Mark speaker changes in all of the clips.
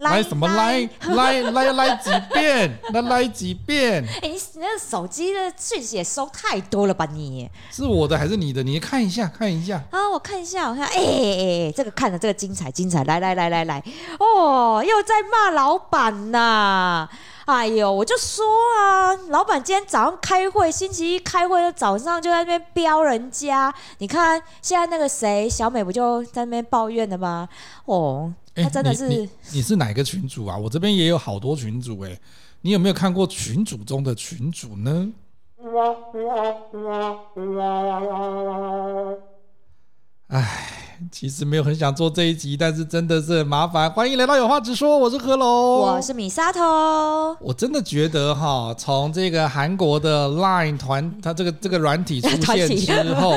Speaker 1: 来什么来来来要来几遍？那来几遍？
Speaker 2: 哎，你那手机的讯息也收太多了吧？你
Speaker 1: 是我的还是你的？你看一下，看一下。
Speaker 2: 啊，我看一下，我看，哎，这个看的这个精彩精彩，来来来来来，哦，又在骂老板呐！哎呦，我就说啊，老板今天早上开会，星期一开会的早上就在那边飙人家。你看现在那个谁，小美不就在那边抱怨的吗？哦。他真的是
Speaker 1: 你你，你是哪个群主啊？我这边也有好多群主哎，你有没有看过群主中的群主呢？哎。其实没有很想做这一集，但是真的是很麻烦。欢迎来到有话直说，我是何龙，
Speaker 2: 我是米沙头。
Speaker 1: 我真的觉得哈，从这个韩国的 Line 团，它这个这个软体出现之后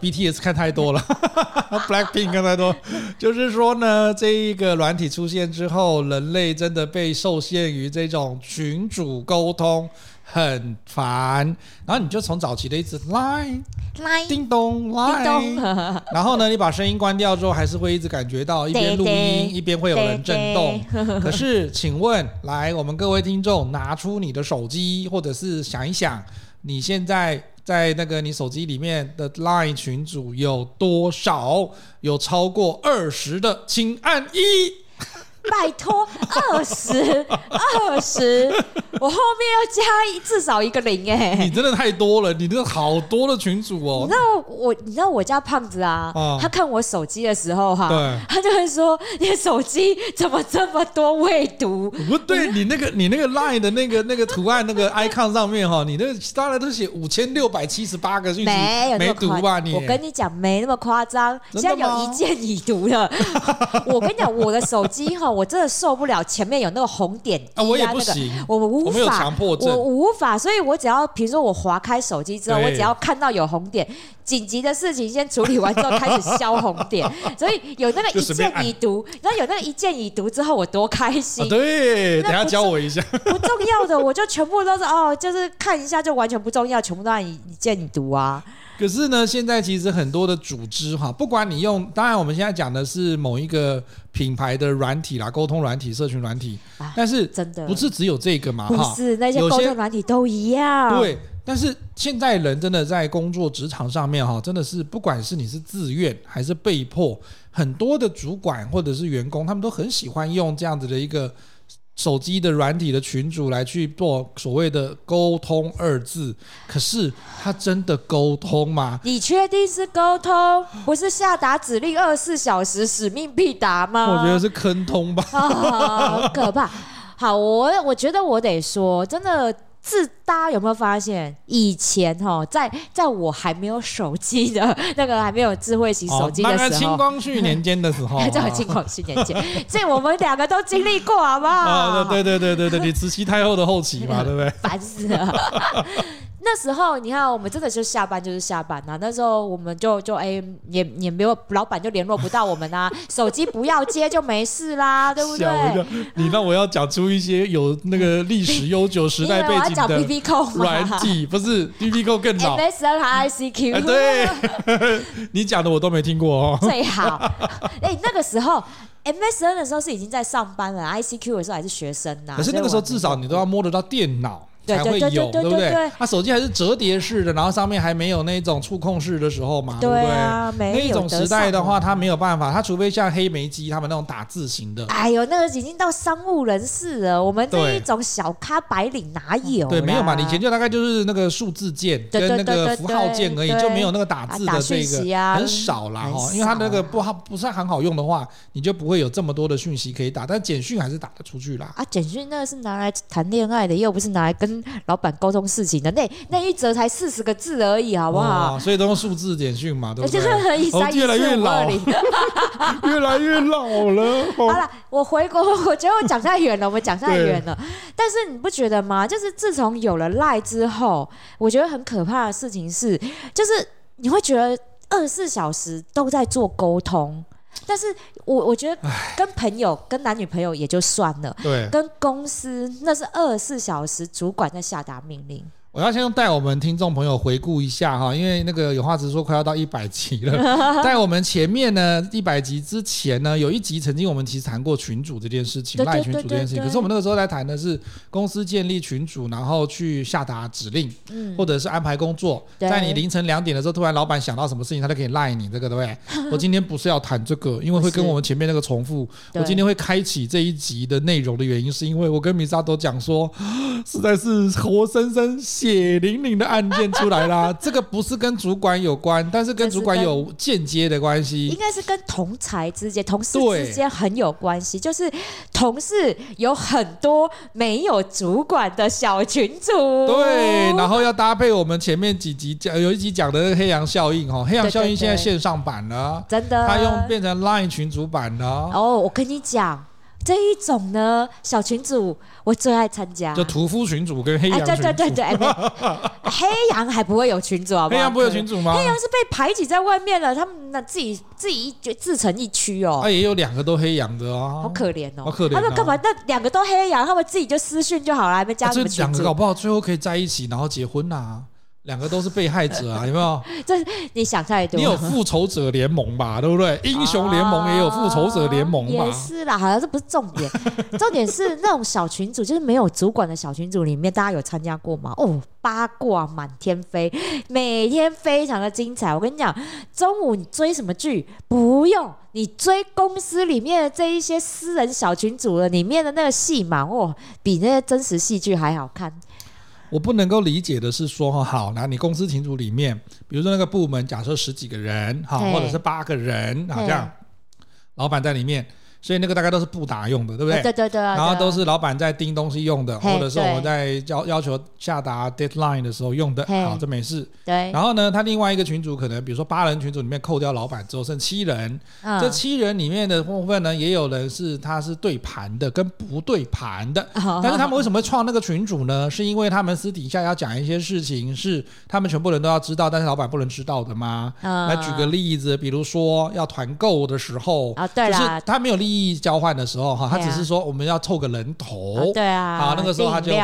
Speaker 1: ，BTS 看太多了，Blackpink 看太多，就是说呢，这一个软体出现之后，人类真的被受限于这种群主沟通。很烦，然后你就从早期的一直 line
Speaker 2: line
Speaker 1: 叮咚 line，然后呢，你把声音关掉之后，还是会一直感觉到一边录音一边会有人震动。可是，请问，来，我们各位听众，拿出你的手机，或者是想一想，你现在在那个你手机里面的 line 群组有多少？有超过二十的，请按一。
Speaker 2: 拜托，二十二十，我后面要加至少一个零哎！
Speaker 1: 你真的太多了，你这好多的群主哦。
Speaker 2: 你知道我，你知道我家胖子啊，哦、他看我手机的时候哈，对他就会说：“你的手机怎么这么多未读？”
Speaker 1: 不对，你那个你那个 line 的那个那个图案那个 icon 上面哈，你那个当然都写五千六百七十八个没有没读吧？你
Speaker 2: 我跟你讲，没那么夸张，现在有一键已读了。我跟你讲，我的手机哈。我真的受不了前面有那个红点啊，
Speaker 1: 我也不行，
Speaker 2: 我无法，
Speaker 1: 我没有强迫症，
Speaker 2: 我无法，所以我只要比如说我划开手机之后，我只要看到有红点，紧急的事情先处理完之后开始消红点，所以有那个一键已读，然后有那个一键已读之后我多开心。
Speaker 1: 对，等下教我一下，
Speaker 2: 不重要的我就全部都是哦，就是看一下就完全不重要，全部都按一键已读啊。
Speaker 1: 可是呢，现在其实很多的组织哈，不管你用，当然我们现在讲的是某一个品牌的软体啦，沟通软体、社群软体，但是真的不是只有这个嘛哈，
Speaker 2: 不是那些沟通软体都一样。
Speaker 1: 对，但是现在人真的在工作职场上面哈，真的是不管是你是自愿还是被迫，很多的主管或者是员工，他们都很喜欢用这样子的一个。手机的软体的群主来去做所谓的沟通二字，可是他真的沟通吗？
Speaker 2: 你确定是沟通，不是下达指令二十四小时使命必达吗？
Speaker 1: 我觉得是坑通吧，
Speaker 2: 好可怕。好，我我觉得我得说，真的。是大家有没有发现，以前哈，在在我还没有手机的那个还没有智慧型手机的时候，那个
Speaker 1: 清光绪年间的时候，
Speaker 2: 在清光绪年间，这我们两个都经历过，好不好？
Speaker 1: 啊，对对对对对，你慈禧太后的后期嘛，对不对？
Speaker 2: 烦死了。那时候你看，我们真的就下班就是下班啊。那时候我们就就哎、欸，也也没有老板就联络不到我们啊，手机不要接就没事啦，对不对？
Speaker 1: 你让我要讲出一些有那个历史悠久时代 背景的软体，不是 BB Call 更早
Speaker 2: ，MSN 和 ICQ。
Speaker 1: 欸、对，你讲的我都没听过哦。
Speaker 2: 最好，哎、欸，那个时候 MSN 的时候是已经在上班了，ICQ 的时候还是学生呢。
Speaker 1: 可是那个时候至少你都要摸得到电脑。才会有，对不对？他手机还是折叠式的，然后上面还没有那种触控式的时候嘛，对不对？那种时代的话，他没有办法，他除非像黑莓机他们那种打字型的。
Speaker 2: 哎呦，那个已经到商务人士了，我们这一种小咖白领哪有？
Speaker 1: 对，没有嘛。以前就大概就是那个数字键跟那个符号键而已，就没有那个打字的这个很少啦哈。因为它那个不好，不是很好用的话，你就不会有这么多的讯息可以打，但简讯还是打得出去啦。
Speaker 2: 啊，简讯那个是拿来谈恋爱的，又不是拿来跟。老板沟通事情的那那一则才四十个字而已，好不好？
Speaker 1: 哦、所以都用数字简讯嘛，对不对？
Speaker 2: 哦、
Speaker 1: 越来越老，越来越老了。
Speaker 2: 好了，我回国，我觉得我讲太远了，我们讲太远了。对但是你不觉得吗？就是自从有了赖之后，我觉得很可怕的事情是，就是你会觉得二十四小时都在做沟通。但是我我觉得跟朋友、跟男女朋友也就算了，对，跟公司那是二十四小时主管在下达命令。
Speaker 1: 我要先带我们听众朋友回顾一下哈，因为那个有话直说快要到一百集了。在我们前面呢，一百集之前呢，有一集曾经我们其实谈过群主这件事情，赖群主这件事情。可是我们那个时候在谈的是公司建立群主，然后去下达指令，或者是安排工作。在你凌晨两点的时候，突然老板想到什么事情，他就可以赖你，这个对不对？我今天不是要谈这个，因为会跟我们前面那个重复。我今天会开启这一集的内容的原因，是因为我跟米莎都讲说，实在是活生生。血淋淋的案件出来啦！这个不是跟主管有关，但是跟主管有间接的关系。
Speaker 2: 应该是跟同才之间、同事之间很有关系。就是同事有很多没有主管的小群组。
Speaker 1: 对，然后要搭配我们前面几集讲，有一集讲的那个黑羊效应哈，黑羊效应现在线上版了，真的，它用变成 Line 群组版了。
Speaker 2: 哦，我跟你讲。这一种呢，小群组我最爱参加，
Speaker 1: 就屠夫群组跟黑羊群组。哎，对对对对，
Speaker 2: 黑羊还不会有群组好不好？
Speaker 1: 黑羊不会有群组吗？
Speaker 2: 黑羊是被排挤在外面了，他们那自己自己一自成一区哦。
Speaker 1: 啊，也有两个都黑羊的哦，
Speaker 2: 好可怜哦，
Speaker 1: 好可怜。
Speaker 2: 他们干嘛？那两个都黑羊，他们自己就私讯就好了，还没加什么群组。
Speaker 1: 这两个搞不好最后可以在一起，然后结婚呐。两个都是被害者啊，有没有？
Speaker 2: 这你想太多。
Speaker 1: 你有复仇者联盟吧，对不对？英雄联盟也有复仇者联盟吧？
Speaker 2: 也是啦，好像这不是重点，重点是那种小群组，就是没有主管的小群组里面，大家有参加过吗？哦，八卦满天飞，每天非常的精彩。我跟你讲，中午你追什么剧？不用，你追公司里面的这一些私人小群组的里面的那个戏码，哦，比那些真实戏剧还好看。
Speaker 1: 我不能够理解的是说哈，好，那你公司群组里面，比如说那个部门，假设十几个人，哈，或者是八个人，啊，这样，老板在里面。所以那个大概都是不打用的，对不对？
Speaker 2: 对对对。然
Speaker 1: 后都是老板在盯东西用的，或者是我们在要要求下达 deadline 的时候用的。好，这没事。对。然后呢，他另外一个群组可能，比如说八人群组里面扣掉老板之后剩七人，这七人里面的部分呢，也有人是他是对盘的跟不对盘的。但是他们为什么会创那个群组呢？是因为他们私底下要讲一些事情，是他们全部人都要知道，但是老板不能知道的吗？来举个例子，比如说要团购的时候，就是他没有利益。利益交换的时候，哈，他只是说我们要凑个人头，对啊，好，那个时候他就会，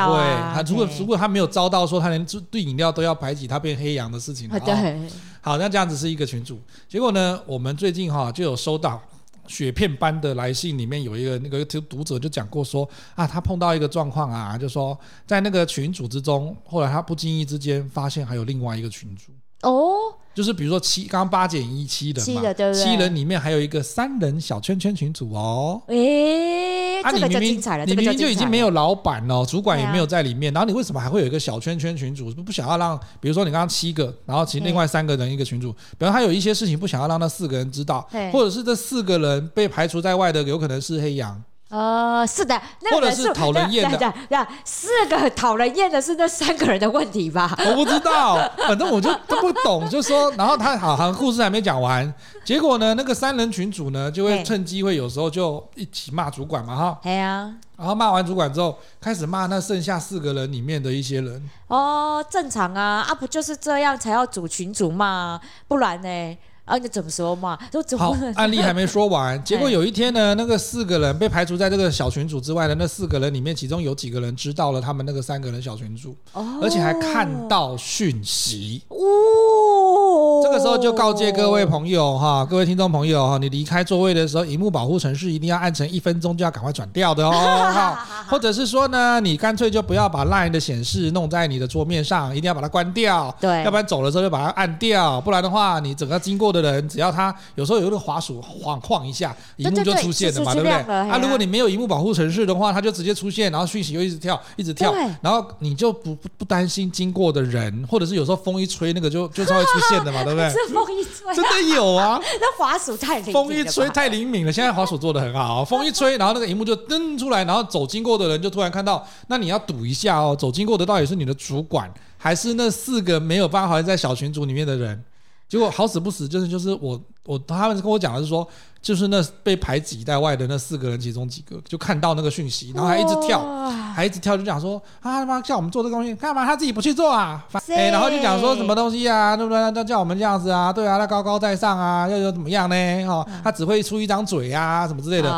Speaker 1: 他如果如果他没有遭到说他连对饮料都要排挤，他变黑羊的事情，对，好，那这样子是一个群主。结果呢，我们最近哈就有收到雪片般的来信，里面有一个那个读者就讲过说啊，他碰到一个状况啊，就说在那个群组之中，后来他不经意之间发现还有另外一个群组。哦。就是比如说七，刚刚八减一七人嘛，七，对对七人里面还有一个三人小圈圈群组哦。诶、欸，啊，这个就精彩了，你明明就已经没有老板了，主管也没有在里面，啊、然后你为什么还会有一个小圈圈群组？不想要让，比如说你刚刚七个，然后其实另外三个人一个群组，比如他有一些事情不想要让那四个人知道，或者是这四个人被排除在外的，有可能是黑羊。呃，是的，那个、人是讨人厌的，四个讨人厌的是那三个人的问题吧？我不知道，反正我就都不懂，就说，然后他好像故事还没讲完，结果呢，那个三人群主呢就会趁机会有时候就一起骂主管嘛，哈，对啊，然后骂完主管之后，开始骂那剩下四个人里面的一些人。哦，正常啊，啊不就是这样才要组群主嘛，不然呢？啊，你怎么说嘛？都怎么好，案例还没说完。结果有一天呢，那个四个人被排除在这个小群组之外的那四个人里面，其中有几个人知道了他们那个三个人小群组，哦、而且还看到讯息。哦，这个时候就告诫各位朋友哈，各位听众朋友哈，你离开座位的时候，荧幕保护程序一定要按成一分钟就要赶快转掉的哦。哈，或者是说呢，你干脆就不要把 Line 的显示弄在你的桌面上，一定要把它关掉。对，要不然走的时候就把它按掉，不然的话，你整个经过。的人，只要他有时候有一个滑鼠晃晃一下，荧幕就出现了嘛，对不对？啊，如果你没有荧幕保护程序的话，它就直接出现，然后讯息又一直跳，一直跳，然后你就不不不担心经过的人，或者是有时候风一吹，那个就就稍微出现的嘛，对不对？是风一吹，真的有啊！那滑鼠太灵，风一吹太灵敏了。现在滑鼠做的很好，风一吹，然后那个荧幕就登出来，然后走经过的人就突然看到，那你要赌一下哦，走经过的到底是你的主管，还是那四个没有办法在小群组里面的人？结果好死不死，就是就是我我他们跟我讲的是说，就是那被排挤在外的那四个人其中几个，就看到那个讯息，然后还一直跳，还一直跳，就讲说啊他妈叫我们做这个东西干嘛？他自己不去做啊？哎，然后就讲说什么东西啊，对不对？他叫我们这样子啊，对啊，他高高在上啊，又又怎么样呢？哦，他只会出一张嘴啊，什么之类的。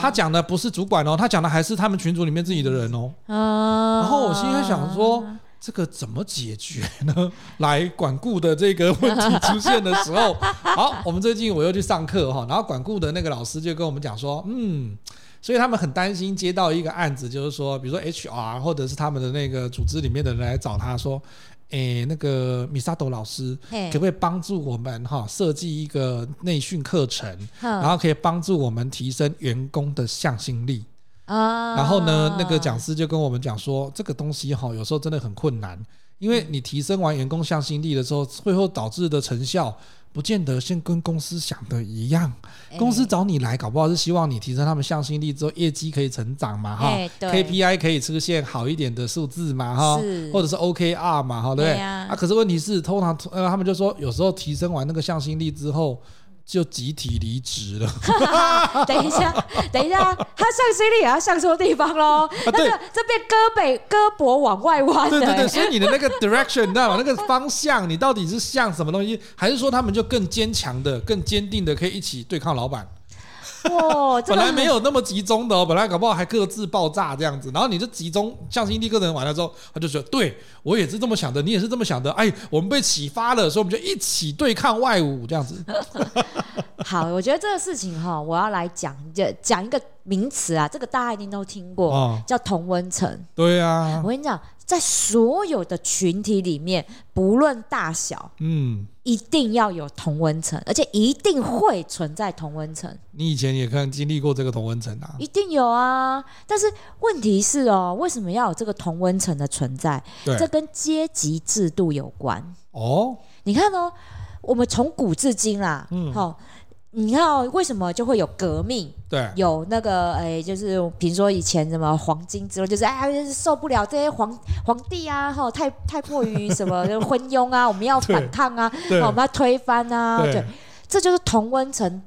Speaker 1: 他讲的不是主管哦，他讲的还是他们群组里面自己的人哦。然后我心里想说。这个怎么解决呢？来管顾的这个问题出现的时候，好，我们最近我又去上课哈，然后管顾的那个老师就跟我们讲说，嗯，所以他们很担心接到一个案子，就是说，比如说 HR 或者是他们的那个组织里面的人来找他说，诶，那个米萨朵老师，可不可以帮助我们哈设计一个内训课程，然后可以帮助我们提升员工的向心力。啊，然后呢，那个讲师就跟我们讲说，这个东西哈，有时候真的很困难，因为你提升完员工向心力的时候，最后导致的成效，不见得先跟公司想的一样。公司找你来，搞不好是希望你提升他们向心力之后，业绩可以成长嘛，哈，KPI 可以出现好一点的数字嘛，哈，或者是 OKR 嘛，哈，对不对？啊，可是问题是，通常呃，他们就说，有时候提升完那个向心力之后。就集体离职了。
Speaker 2: 等一下，等一下，他向心力也要向错地方喽。那个这边胳膊胳膊往外弯。
Speaker 1: 对对对，所以你的那个 direction，你知道吗？那个方向，你到底是向什么东西？还是说他们就更坚强的、更坚定的，可以一起对抗老板？
Speaker 2: 哇，
Speaker 1: 本来没有那么集中的哦，本来搞不好还各自爆炸这样子，然后你就集中向心力个人完了之后，他就说：“对我也是这么想的，你也是这么想的。”哎，我们被启发了，所以我们就一起对抗外侮这样子。
Speaker 2: 好，我觉得这个事情哈，我要来讲，就讲一个名词啊，这个大家一定都听过，哦、叫同温层。
Speaker 1: 对啊，
Speaker 2: 我跟你讲，在所有的群体里面，不论大小，嗯，一定要有同温层，而且一定会存在同温层。
Speaker 1: 你以前也可能经历过这个同温层啊？
Speaker 2: 一定有啊，但是问题是哦，为什么要有这个同温层的存在？这跟阶级制度有关。哦，你看哦，我们从古至今啦，嗯，好。你看哦，为什么就会有革命？对，有那个诶，就是比如说以前什么黄金之乱，就是哎，受不了这些皇皇帝啊，哈，太太过于什么 昏庸啊，我们要反抗啊，我们要推翻啊，对，这就是同温层，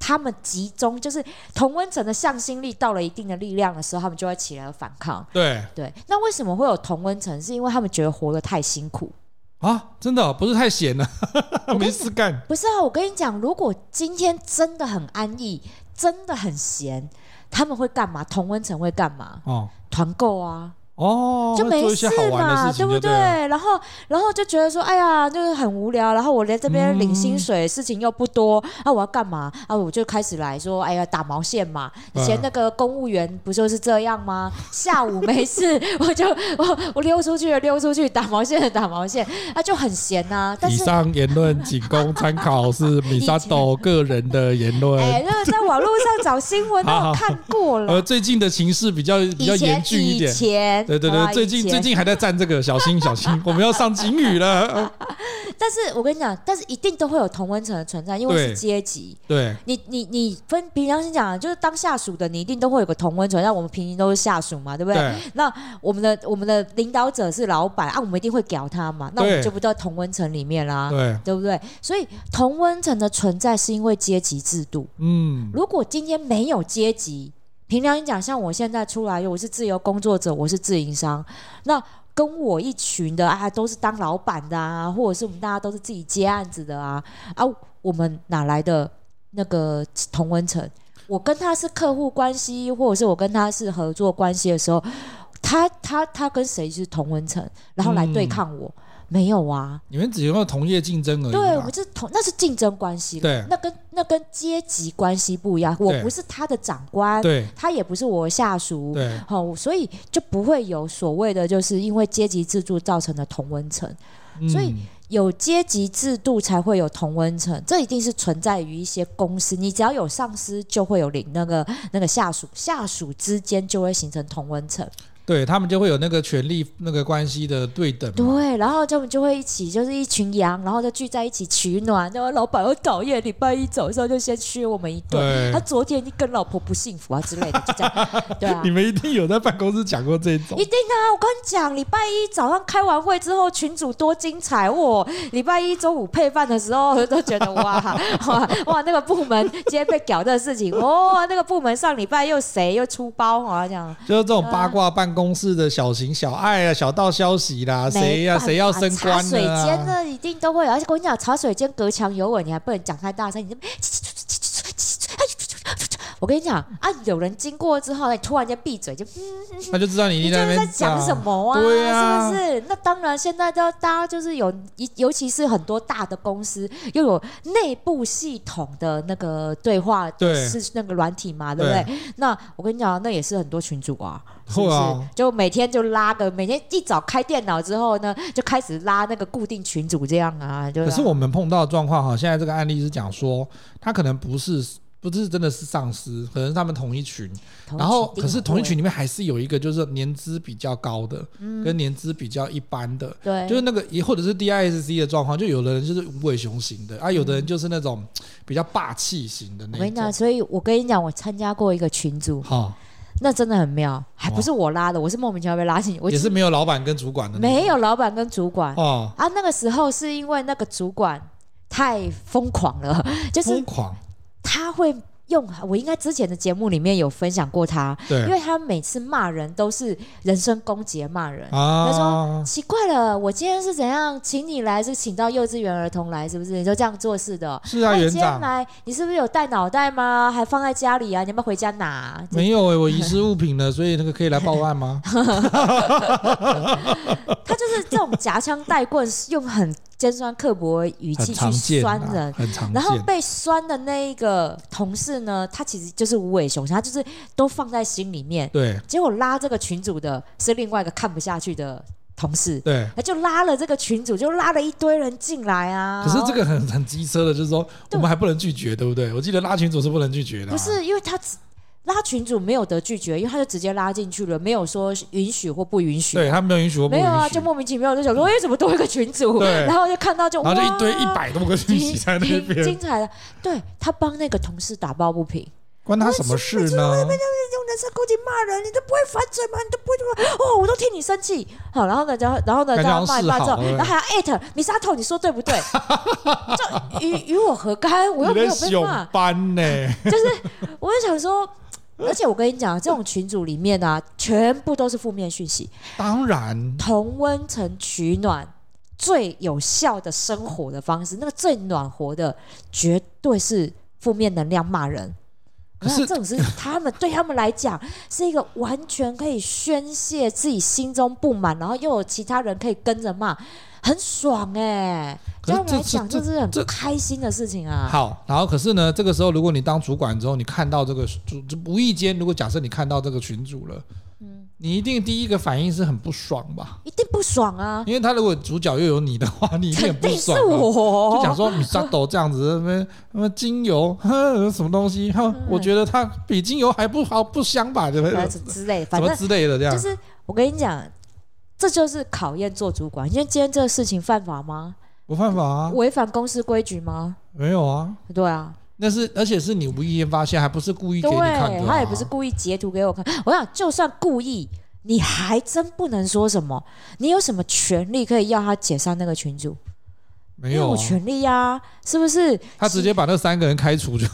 Speaker 2: 他们集中，就是同温层的向心力到了一定的力量的时候，他们就会起来反抗。对对，那为什么会有同温层？是因为他们觉得活得太辛苦。
Speaker 1: 啊，真的、哦、不是太闲了，没事干。
Speaker 2: 不是啊，我跟你讲，如果今天真的很安逸，真的很闲，他们会干嘛？同温层会干嘛？哦，团购啊。哦，就没事嘛，对不对？然后，然后就觉得说，哎呀，就是很无聊。然后我在这边领薪水，事情又不多，啊，我要干嘛？啊，我就开始来说，哎呀，打毛线嘛。以前那个公务员不就是这样吗？下午没事，我就我我溜出去了，溜出去打毛线的打毛线，啊，就很闲呐。以
Speaker 1: 上言论仅供参考，是米萨斗 个人的言论。
Speaker 2: 哎，那在网络上找新闻都有 看过了。
Speaker 1: 呃，最近的情势比较比较严峻一点。对对对，最近最近还在 站这个，小心小心，我们要上警语了。
Speaker 2: 但是我跟你讲，但是一定都会有同温层的存在，因为是阶级。对，你你你分平常心讲，就是当下属的，你一定都会有个同温层。像我们平时都是下属嘛，对不对？对。那我们的我们的领导者是老板啊，我们一定会屌他嘛，那我们就不到同温层里面啦，对，对不对？所以同温层的存在是因为阶级制度。嗯，如果今天没有阶级。凭良心讲，像我现在出来，我是自由工作者，我是自营商，那跟我一群的啊，都是当老板的啊，或者是我们大家都是自己接案子的啊，啊，我们哪来的那个同温层？我跟他是客户关系，或者是我跟他是合作关系的时候，他他他跟谁是同温层，然后来对抗我？嗯没有啊，
Speaker 1: 你们只有同业竞争而已。
Speaker 2: 对，我是同，那是竞争关系。对，那跟那跟阶级关系不一样。我不是他的长官，对，他也不是我下属，对，好，所以就不会有所谓的，就是因为阶级制度造成的同温层。所以有阶级制度才会有同温层，这一定是存在于一些公司。你只要有上司，就会有领那个那个下属，下属之间就会形成同温层。
Speaker 1: 对他们就会有那个权力那个关系的对等，
Speaker 2: 对，然后他们就会一起就是一群羊，然后就聚在一起取暖。然后老板又讨厌，礼拜一早上就先削我们一顿。对他昨天你跟老婆不幸福啊之类的，就这样。对啊，
Speaker 1: 你们一定有在办公室讲过这种。
Speaker 2: 一定啊！我跟你讲，礼拜一早上开完会之后，群主多精彩哦！礼拜一中午配饭的时候，都觉得哇哇哇，那个部门今天被搞的事情，哇，那个部门上礼拜又谁又出包啊？这样
Speaker 1: 就是这种八卦办。公司的小情小爱啊，小道消息啦，谁呀谁要升官啊？茶水
Speaker 2: 间呢一定都会有，而且我跟你讲，茶水间隔墙有耳，你还不能讲太大声，你就。我跟你讲啊，有人经过之后，你突然间闭嘴，就、嗯、
Speaker 1: 他就知道你在
Speaker 2: 在讲什么啊？
Speaker 1: 对啊，
Speaker 2: 是不是？那当然，现在都大家就是有，尤其是很多大的公司又有内部系统的那个对话，对，是那个软体嘛，对不对？对那我跟你讲，那也是很多群主啊，是不是？啊、就每天就拉个，每天一早开电脑之后呢，就开始拉那个固定群组这样啊。就可
Speaker 1: 是我们碰到的状况哈，现在这个案例是讲说，他可能不是。不是真的是上司，可能是他们同一群，然后可是同一群里面还是有一个就是年资比较高的，嗯、跟年资比较一般的，对，就是那个也或者是 DISC 的状况，就有的人就是无尾熊型的，啊，有的人就是那种比较霸气型的那种。我跟
Speaker 2: 你讲，所以我跟你讲，我参加过一个群组，哦、那真的很妙，还不是我拉的，我是莫名其妙被拉进去，我
Speaker 1: 也是没有老板跟主管的，
Speaker 2: 没有老板跟主管。哦。啊，那个时候是因为那个主管太疯狂了，就是疯狂，他会。用我应该之前的节目里面有分享过他，对，因为他每次骂人都是人身攻击骂人。啊、他说奇怪了，我今天是怎样请你来，是请到幼稚园儿童来，是不是？你就这样做事的？
Speaker 1: 是啊，园长。你今天来，
Speaker 2: 你是不是有带脑袋吗？还放在家里啊？你要不要回家拿？
Speaker 1: 没有哎、欸，我遗失物品了，所以那个可以来报案吗？
Speaker 2: 他就是这种夹枪带棍，用很。尖酸刻薄语气去酸人，
Speaker 1: 很常见，
Speaker 2: 然后被酸的那一个同事呢，他其实就是无尾熊，他就是都放在心里面。对，结果拉这个群主的是另外一个看不下去的同事，对，他就拉了这个群主，就拉了一堆人进来啊。
Speaker 1: 可是这个很很机车的，就是说我们还不能拒绝，对不对？我记得拉群主是不能拒绝的，
Speaker 2: 不是因为他。拉群主没有得拒绝，因为他就直接拉进去了，没有说允许或不允许。
Speaker 1: 对，他没有允许或不允许。
Speaker 2: 没有啊，就莫名其妙就想说，哎，怎么多一个群主？对。然后就看到就
Speaker 1: 然后就一堆一百多个讯息在那边。
Speaker 2: 精彩的，对他帮那个同事打抱不平，
Speaker 1: 关他什么事呢？
Speaker 2: 用人身攻击骂人，你都不会反嘴吗？你都不会说哦，我都替你生气。好，然后呢，然后然后呢，这样骂一骂之后，然后还要艾特米沙头，你说对不对？这与与我何干？我又没有被骂。
Speaker 1: 班呢？
Speaker 2: 就是，我就想说。而且我跟你讲，这种群组里面啊，全部都是负面讯息。
Speaker 1: 当然，
Speaker 2: 同温层取暖最有效的生活的方式，那个最暖和的，绝对是负面能量骂人。可是这种是，他们 对他们来讲是一个完全可以宣泄自己心中不满，然后又有其他人可以跟着骂。很爽哎、欸，对他们来讲这是很开心的事情啊。
Speaker 1: 好，然后可是呢，这个时候如果你当主管之后，你看到这个就就无意间，如果假设你看到这个群主了，嗯，你一定第一个反应是很不爽吧？
Speaker 2: 一定不爽啊！
Speaker 1: 因为他如果主角又有你的话，你一定很不爽、啊。是我就讲说米沙豆这样子，什么什么精油，哼什么东西？哈、嗯，我觉得它比精油还不好，不香吧？对不对？
Speaker 2: 之类，反正
Speaker 1: 之类的这样。
Speaker 2: 就是我跟你讲。这就是考验做主管，因为今天这个事情犯法吗？
Speaker 1: 不犯法啊。
Speaker 2: 违反公司规矩吗？
Speaker 1: 没有啊。
Speaker 2: 对啊，
Speaker 1: 那是而且是你无意间发现，还不是故意给你看的啊。
Speaker 2: 他也不是故意截图给我看。我想，就算故意，你还真不能说什么。你有什么权利可以要他解散那个群主？
Speaker 1: 没有
Speaker 2: 权利呀，是不是？
Speaker 1: 他直接把那三个人开除就。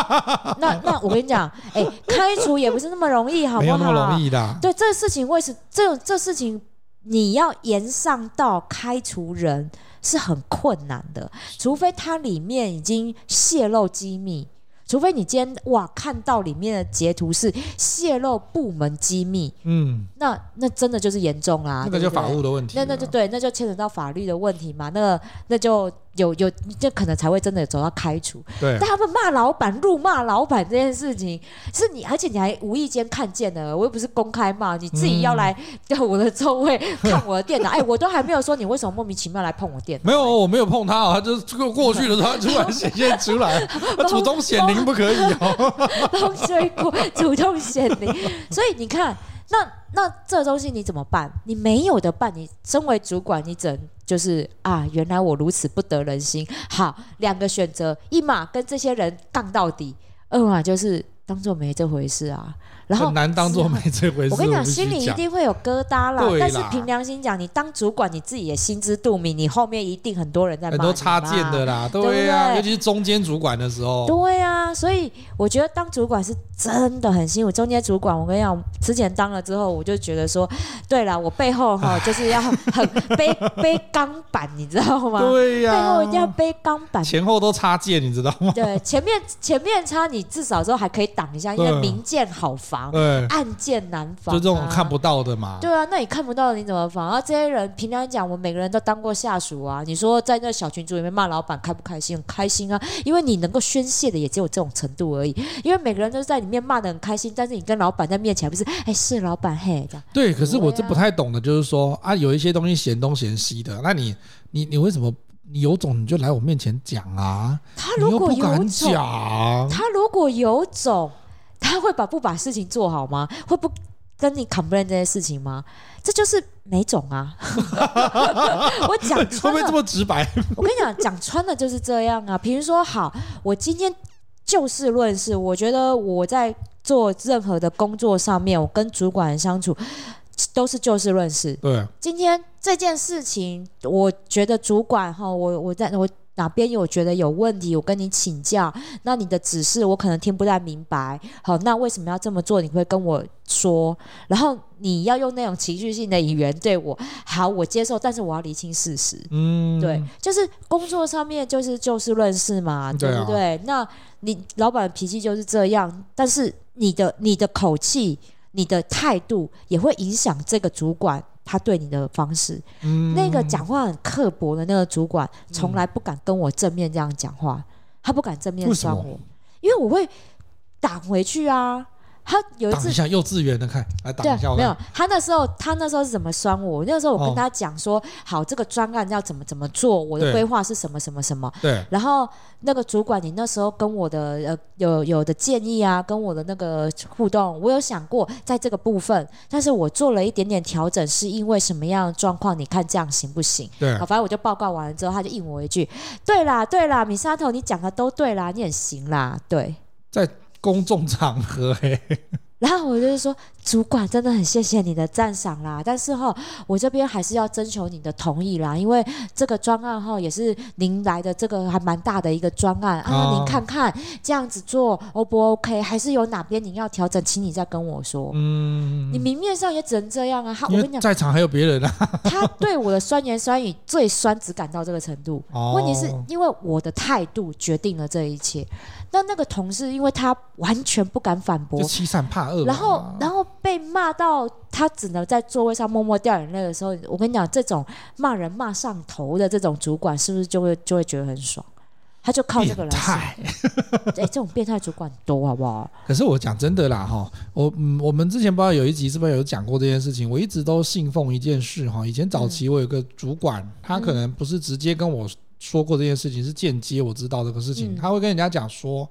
Speaker 2: 那那我跟你讲，哎，开除也不是那么容易，好不好？
Speaker 1: 没有那么容易的。
Speaker 2: 对，这个事情为什这这事情？你要延上到开除人是很困难的，除非它里面已经泄露机密，除非你今天哇看到里面的截图是泄露部门机密，嗯，那那真的就是严重啦，
Speaker 1: 那个就法务的问题，
Speaker 2: 那那就对，那就牵扯到法律的问题嘛，那那就。有有，这可能才会真的走到开除。对，但他们骂老板、辱骂老板这件事情，是你，而且你还无意间看见的，我又不是公开骂，你自己要来到我的座位看我的电脑。哎、我都还没有说你为什么莫名其妙来碰我电脑。
Speaker 1: 没有，我没有碰他啊，他就是过过去的时候，他突然显现出来，他主动显灵不可以哦。
Speaker 2: 帮 水果主动显灵，所以你看。那那这东西你怎么办？你没有的办。你身为主管，你怎就是啊，原来我如此不得人心。好，两个选择：一码跟这些人杠到底；二码就是当做没这回事啊。然后
Speaker 1: 很难当做没这回事。
Speaker 2: 我跟你
Speaker 1: 讲，
Speaker 2: 心里一定会有疙瘩啦。
Speaker 1: 啦
Speaker 2: 但是凭良心讲，你当主管，你自己也心知肚明，你后面一定很多人在。
Speaker 1: 很多插件的啦，对呀、啊，尤其是中间主管的时候。
Speaker 2: 对呀、啊，所以我觉得当主管是真的很辛苦。中间主管，我跟你讲，之前当了之后，我就觉得说，对了，我背后哈就是要很 背背钢板，你知道吗？
Speaker 1: 对呀、啊，
Speaker 2: 背后一定要背钢板，
Speaker 1: 前后都插件，你知道吗？
Speaker 2: 对，前面前面插，你至少之后还可以挡一下，因为明剑好防，
Speaker 1: 对，
Speaker 2: 暗箭难防、啊，
Speaker 1: 就这种看不到的嘛。
Speaker 2: 对啊，那你看不到的你怎么防？然后这些人平常讲，我们每个人都当过下属啊。你说在那小群组里面骂老板开不开心？很开心啊，因为你能够宣泄的也只有这种程度而已。因为每个人都在里面骂的很开心，但是你跟老板在面前不是？哎，是老板嘿这样。
Speaker 1: 对，可是我这不太懂的就是说啊，有一些东西嫌东嫌西的，那你你你为什么？你有种你就来我面前讲啊！
Speaker 2: 他如果有
Speaker 1: 种，
Speaker 2: 他如果有种，他会把不把事情做好吗？会不跟你 complain 这些事情吗？这就是没种啊！我讲穿了，
Speaker 1: 会不会这么直白？
Speaker 2: 我跟你讲，讲穿了就是这样啊。比如说，好，我今天就事论事，我觉得我在做任何的工作上面，我跟主管相处。都是就事论事。
Speaker 1: 对，
Speaker 2: 今天这件事情，我觉得主管哈，我我在我哪边有觉得有问题，我跟你请教。那你的指示我可能听不太明白，好，那为什么要这么做？你会跟我说，然后你要用那种情绪性的语言对我，好，我接受，但是我要厘清事实。嗯，对，就是工作上面就是就事论事嘛，对不对？对啊。那你老板的脾气就是这样，但是你的你的口气。你的态度也会影响这个主管他对你的方式。嗯，那个讲话很刻薄的那个主管，从来不敢跟我正面这样讲话，他不敢正面酸我，因为我会挡回去啊。他有一次
Speaker 1: 像幼稚园的看来挡一下，
Speaker 2: 没有他那时候他那时候是怎么酸我？那时候我跟他讲说，好，这个专案要怎么怎么做，我的规划是什么什么什么。对。然后那个主管，你那时候跟我的呃有有的建议啊，跟我的那个互动，我有想过在这个部分，但是我做了一点点调整，是因为什么样的状况？你看这样行不行？对。好，反正我就报告完了之后，他就应我一句：对啦，对啦，米沙头，你讲的都对啦，你很行啦，对。
Speaker 1: 在。公众场合，欸，
Speaker 2: 然后我就是说，主管真的很谢谢你的赞赏啦，但是哈，我这边还是要征求你的同意啦，因为这个专案哈也是您来的这个还蛮大的一个专案啊，您看看这样子做 O 不 OK，还是有哪边您要调整，请你再跟我说。嗯，你明面上也只能这样啊，他我跟你讲，
Speaker 1: 在场还有别人啊，
Speaker 2: 他对我的酸言酸语最酸，只感到这个程度。问题是因为我的态度决定了这一切。那那个同事，因为他完全不敢反驳，
Speaker 1: 就欺善怕恶，
Speaker 2: 然后然后被骂到他只能在座位上默默掉眼泪的时候，我跟你讲，这种骂人骂上头的这种主管，是不是就会就会觉得很爽？他就靠这个来。变态，哎，这种变态主管多好不好？
Speaker 1: 可是我讲真的啦，哈，我嗯，我们之前不知道有一集是不是有讲过这件事情？我一直都信奉一件事哈，以前早期我有个主管，嗯、他可能不是直接跟我。说过这件事情是间接我知道这个事情，嗯、他会跟人家讲说，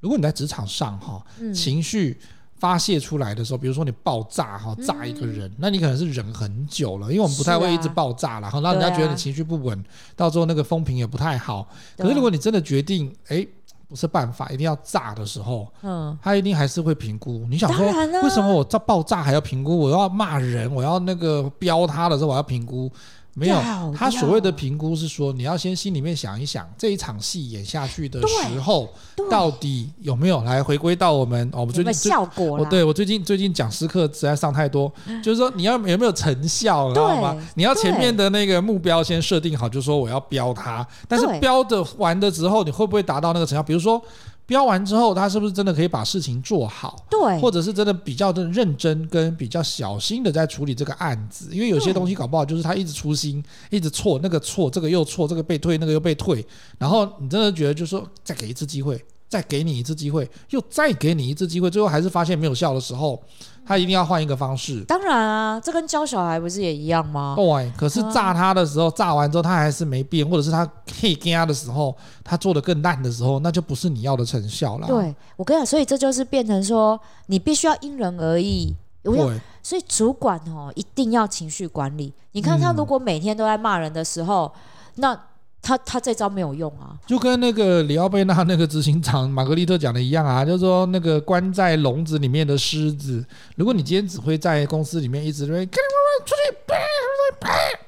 Speaker 1: 如果你在职场上哈，嗯、情绪发泄出来的时候，比如说你爆炸哈，炸一个人，嗯、那你可能是忍很久了，因为我们不太会一直爆炸了，然后让人家觉得你情绪不稳，啊、到时候那个风评也不太好。可是如果你真的决定，哎，不是办法，一定要炸的时候，嗯，他一定还是会评估。你想说，为什么我这爆炸还要评估？我要骂人，我要那个飙他的时候，我要评估。没有，他所谓的评估是说，你要先心里面想一想，这一场戏演下去的时候，到底有没有来回归到我们？哦，我们最近
Speaker 2: 效果
Speaker 1: 我对我最近最近讲师课实在上太多，就是说你要有没有成效，知道吗？你要前面的那个目标先设定好，就是说我要标它，但是标的完的时候，你会不会达到那个成效？比如说。标完之后，他是不是真的可以把事情做好？对，或者是真的比较的认真跟比较小心的在处理这个案子？因为有些东西搞不好就是他一直粗心，一直错，那个错，这个又错，这个被退，那个又被退，然后你真的觉得就是说再给一次机会，再给你一次机会，又再给你一次机会，最后还是发现没有效的时候。他一定要换一个方式。
Speaker 2: 当然啊，这跟教小孩不是也一样吗？
Speaker 1: 对，可是炸他的时候，炸完之后他还是没变，或者是他可以跟他的时候，他做的更烂的时候，那就不是你要的成效了。
Speaker 2: 对，我跟你讲，所以这就是变成说，你必须要因人而异。对，所以主管哦，一定要情绪管理。你看他如果每天都在骂人的时候，那他他这招没有用啊，
Speaker 1: 就跟那个里奥贝纳那个执行长玛格丽特讲的一样啊，就是说那个关在笼子里面的狮子，如果你今天只会在公司里面一直出去，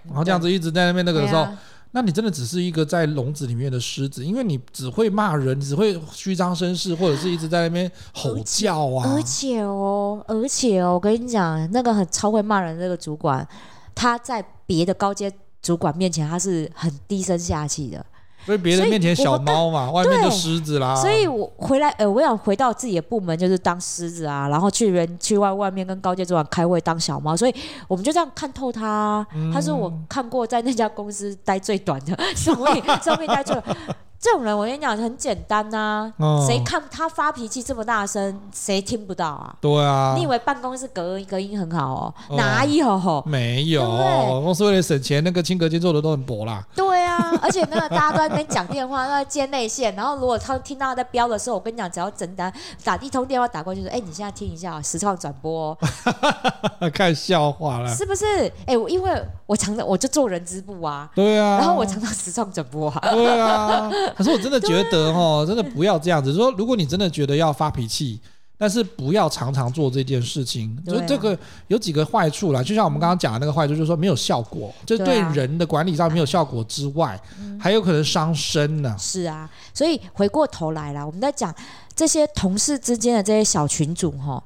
Speaker 1: 然后这样子一直在那边那个的时候。那你真的只是一个在笼子里面的狮子，因为你只会骂人，只会虚张声势，或者是一直在那边吼叫啊。
Speaker 2: 而且哦，而且哦，我跟你讲，那个很超会骂人的那个主管，他在别的高阶主管面前，他是很低声下气的。
Speaker 1: 所以别人面前小猫嘛，外面就狮子啦。
Speaker 2: 所以我回来，呃，我想回到自己的部门，就是当狮子啊，然后去人去外外面跟高阶主管开会当小猫。所以我们就这样看透他，嗯、他说我看过在那家公司待最短的，上面上面待最。这种人，我跟你讲很简单呐、啊，谁、嗯、看他发脾气这么大声，谁听不到啊？
Speaker 1: 对啊，
Speaker 2: 你以为办公室隔音隔音很好哦？嗯、哪有？
Speaker 1: 没有，公司为了省钱，那个清隔间做的都很薄啦。
Speaker 2: 对啊，而且那个大家都在那边讲电话，都在接内线，然后如果他听到他在飙的时候，我跟你讲，只要整单打一通电话打过去说，哎，你现在听一下实况转播，
Speaker 1: 看笑话了，
Speaker 2: 是不是？哎，我因为我常常我就做人资部啊，
Speaker 1: 对啊，
Speaker 2: 然后我常常实况转播啊，
Speaker 1: 对啊。可是我真的觉得哦，真的不要这样子。说如果你真的觉得要发脾气，但是不要常常做这件事情。就这个有几个坏处啦，就像我们刚刚讲的那个坏处，就是说没有效果，就对人的管理上没有效果之外，还有可能伤身呢。
Speaker 2: 是啊，所以回过头来啦，我们在讲这些同事之间的这些小群组哈，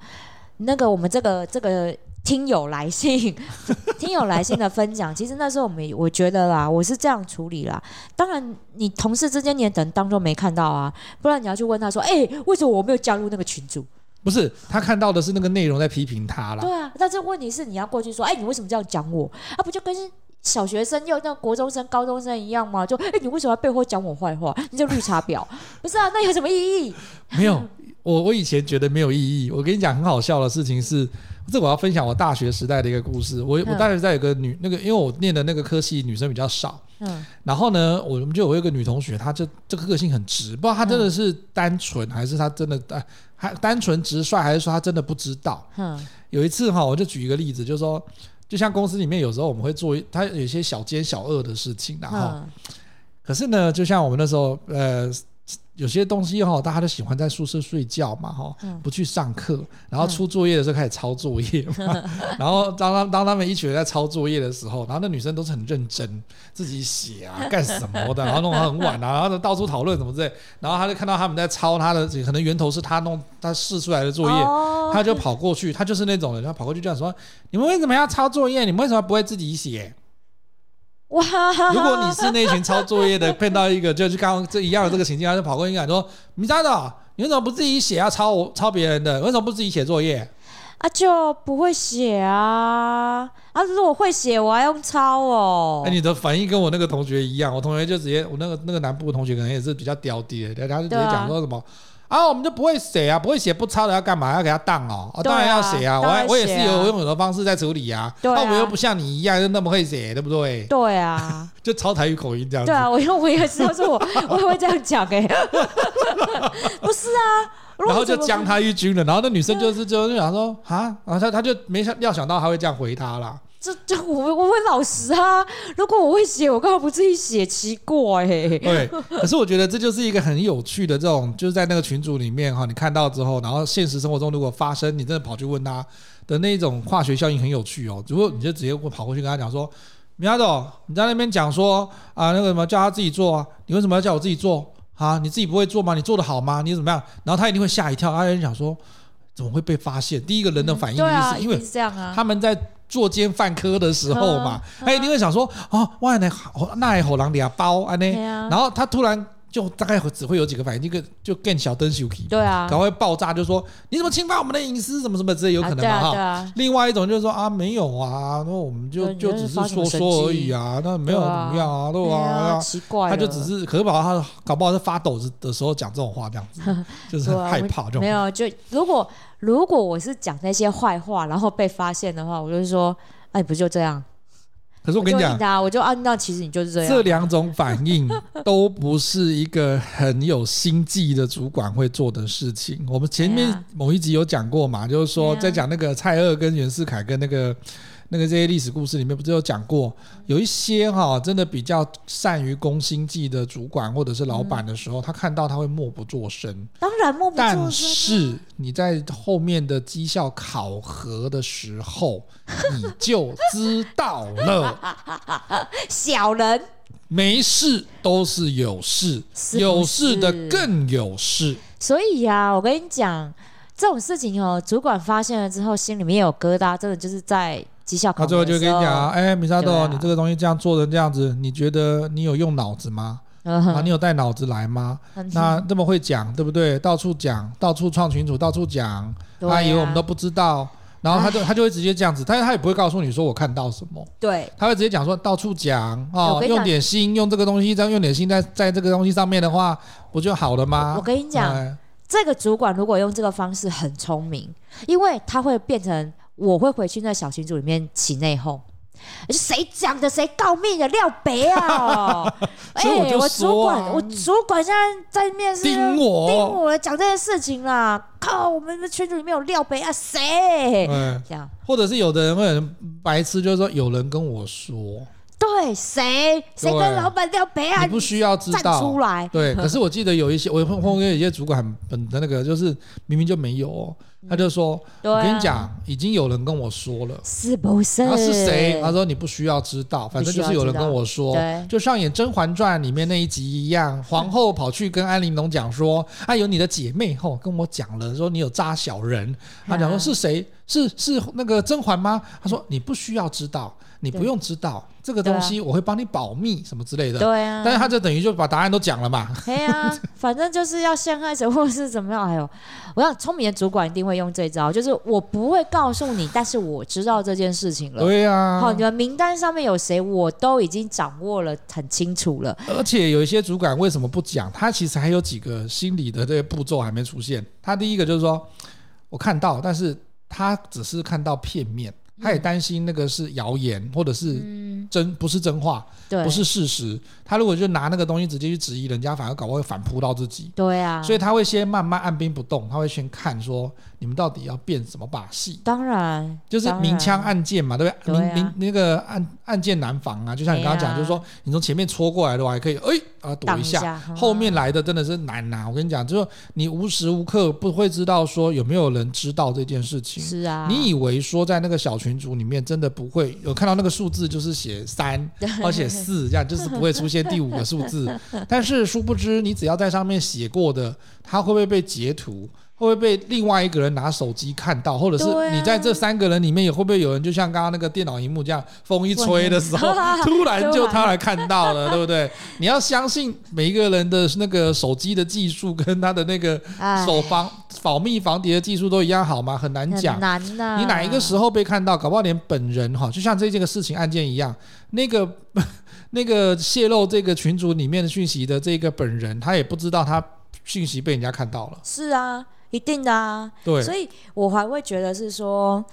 Speaker 2: 那个我们这个这个。听友来信，听友来信的分享，其实那时候我们我觉得啦，我是这样处理啦。当然，你同事之间你也等当中没看到啊，不然你要去问他说，哎、欸，为什么我没有加入那个群组？
Speaker 1: 不是，他看到的是那个内容在批评他啦。
Speaker 2: 对啊，但是问题是你要过去说，哎、欸，你为什么这样讲我？啊，不就跟小学生又那国中生、高中生一样吗？就哎、欸，你为什么要背后讲我坏话？你这绿茶婊，不是啊？那有什么意义？
Speaker 1: 没有，我我以前觉得没有意义。我跟你讲，很好笑的事情是。这我要分享我大学时代的一个故事。我我大学时代有个女那个，因为我念的那个科系女生比较少，嗯，然后呢，我们就有一个女同学，她就这个个性很直，不知道她真的是单纯还是她真的单还单纯直率，还是说她真的不知道。嗯，有一次哈，我就举一个例子，就是说，就像公司里面有时候我们会做，她有一些小奸小恶的事情，然后，可是呢，就像我们那时候，呃。有些东西哈，大家都喜欢在宿舍睡觉嘛，哈，不去上课，然后出作业的时候开始抄作业嘛，然后当他当他们一群人在抄作业的时候，然后那女生都是很认真，自己写啊，干什么的，然后弄到很晚啊，然后到处讨论什么之类，然后他就看到他们在抄他的，可能源头是他弄他试出来的作业，他就跑过去，他就是那种人，他跑过去这样说：“你们为什么要抄作业？你们为什么不会自己写？”哇！如果你是那群抄作业的，碰到一个就是刚刚这一样的这个情境，他就跑过去讲说：“米渣的，你为什么不自己写啊？抄我抄别人的，为什么不自己写作业？”
Speaker 2: 啊，就不会写啊！啊，如果会写，我还用抄哦。哎，你
Speaker 1: 的反应跟我那个同学一样，我同学就直接，我那个那个南部的同学可能也是比较刁滴的，他就直接讲说什么。啊，我们就不会写啊，不会写不抄的要干嘛？要给他当哦，哦，当然要写啊，啊我还我也是有用有的方式在处理啊。那我们又不像你一样就那么会写，对不对？
Speaker 2: 对啊，
Speaker 1: 就抄台语口音这样子。
Speaker 2: 对啊，我因为我也是，说我 我也会这样讲哎、欸，不是啊，
Speaker 1: 然后就将他一军了，然后那女生就是就就想说啊，然后他他就没想料想到他会这样回他啦。
Speaker 2: 这这我我会老实啊！如果我会写，我干嘛不自己写？奇怪哎。
Speaker 1: 对，可是我觉得这就是一个很有趣的这种，就是在那个群组里面哈，你看到之后，然后现实生活中如果发生，你真的跑去问他的那种化学效应很有趣哦。如果你就直接会跑过去跟他讲说：“米亚总，你在那边讲说啊，那个什么叫他自己做啊？你为什么要叫我自己做啊？你自己不会做吗？你做的好吗？你怎么样？”然后他一定会吓一跳，他就想说。怎么会被发现？第一个人的反应就是因为他们在作奸犯科的时候嘛，他一定会想说：哦，哇，那好，那还好狼俩包安呢。然后他突然就大概只会有几个反应，一个就更小灯小气，
Speaker 2: 对啊，
Speaker 1: 赶快爆炸，就说你怎么侵犯我们的隐私，什么什么之类，有可能嘛哈。另外一种就是说啊，没有啊，那我们就就只是说说而已啊，那没有怎么样啊，对啊？奇怪，他就只是可是把他搞不好是发抖的时候讲这种话，这样子 就是很害怕这种。
Speaker 2: 没有，就如果。如果我是讲那些坏话，然后被发现的话，我就说，哎，不就这样？
Speaker 1: 可是我跟你讲，
Speaker 2: 我就按照，其实你就是这样。
Speaker 1: 这两种反应都不是一个很有心计的主管会做的事情。我们前面某一集有讲过嘛，就是说在讲那个蔡锷跟袁世凯跟那个那个这些历史故事里面不是有讲过，有一些哈真的比较善于攻心计的主管或者是老板的时候，嗯、他看到他会默不作声。
Speaker 2: 当然默不作声。
Speaker 1: 但是你在后面的绩效考核的时候，你就知道了。
Speaker 2: 小人
Speaker 1: 没事都是有事，是是有事的更有事。
Speaker 2: 所以呀、啊，我跟你讲。这种事情哦，主管发现了之后，心里面有疙瘩，真的就是在他最后就跟你讲，哎，米沙豆，啊、你这个东西这样做成这样子，你觉得你有用脑子吗？嗯、啊，你有带脑子来吗？嗯、那这么会讲，对不对？到处讲，到处创群主，到处讲，他、啊、以为我们都不知道，然后他就他就会直接这样子，但是他也不会告诉你说我看到什么。对，他会直接讲说到处讲哦，用点心，用这个东西，这样用点心在在这个东西上面的话，不就好了吗？我跟你讲。哎这个主管如果用这个方式很聪明，因为他会变成我会回去那小群组里面起内讧，谁讲的谁告密的廖北啊！哎、欸，我主管，我主管现在在面试
Speaker 1: 盯我，
Speaker 2: 盯我讲这件事情啦！靠，我们的群组里面有廖北啊，谁？这样，
Speaker 1: 或者是有的人会很白痴，就是说有人跟我说。
Speaker 2: 对，谁谁跟老板聊白啊？
Speaker 1: 你不需要知道。
Speaker 2: 出来。
Speaker 1: 对，可是我记得有一些，我碰碰见有一些主管很本的那个，就是明明就没有哦，他就说：“我跟你讲，已经有人跟我说了，
Speaker 2: 是不是？
Speaker 1: 他是谁？他说你不需要知道，反正就是有人跟我说，就像演《甄嬛传》里面那一集一样，皇后跑去跟安陵容讲说：‘啊，有你的姐妹后跟我讲了，说你有扎小人。’他讲说是谁？是是那个甄嬛吗？他说你不需要知道。”你不用知道这个东西，我会帮你保密什么之类的。对啊，但是他就等于就把答案都讲了嘛。
Speaker 2: 对啊，反正就是要陷害谁或是怎么样。哎呦，我想聪明的主管一定会用这招，就是我不会告诉你，但是我知道这件事情了。
Speaker 1: 对啊，
Speaker 2: 好，你们名单上面有谁，我都已经掌握了，很清楚了。
Speaker 1: 而且有一些主管为什么不讲？他其实还有几个心理的这个步骤还没出现。他第一个就是说，我看到，但是他只是看到片面。他也担心那个是谣言，或者是真、嗯、不是真话，对不是事实。他如果就拿那个东西直接去质疑人家，反而搞不好会反扑到自己。对啊，所以他会先慢慢按兵不动，他会先看说你们到底要变什么把戏。
Speaker 2: 当然，
Speaker 1: 就是明枪暗箭嘛，对不对？明明那个暗暗箭难防啊，就像你刚刚讲，就是说你从前面戳过来的话，还可以哎啊躲一下，一下后面来的真的是难呐、啊。我跟你讲，就是你无时无刻不会知道说有没有人知道这件事情。是啊，你以为说在那个小群。群组里面真的不会有看到那个数字，就是写三，或写四，这样就是不会出现第五个数字。但是殊不知，你只要在上面写过的，它会不会被截图？会不会被另外一个人拿手机看到？或者是你在这三个人里面，也会不会有人就像刚刚那个电脑荧幕这样，风一吹的时候，突然就他来看到了，对不对？你要相信每一个人的那个手机的技术跟他的那个手防保密防谍的技术都一样好吗？很难讲。难呐！你哪一个时候被看到？搞不好连本人哈，就像这件个事情案件一样，那个 那个泄露这个群组里面的讯息的这个本人，他也不知道他讯息被人家看到了。是啊。一定的啊，对，所以我还会觉得是说，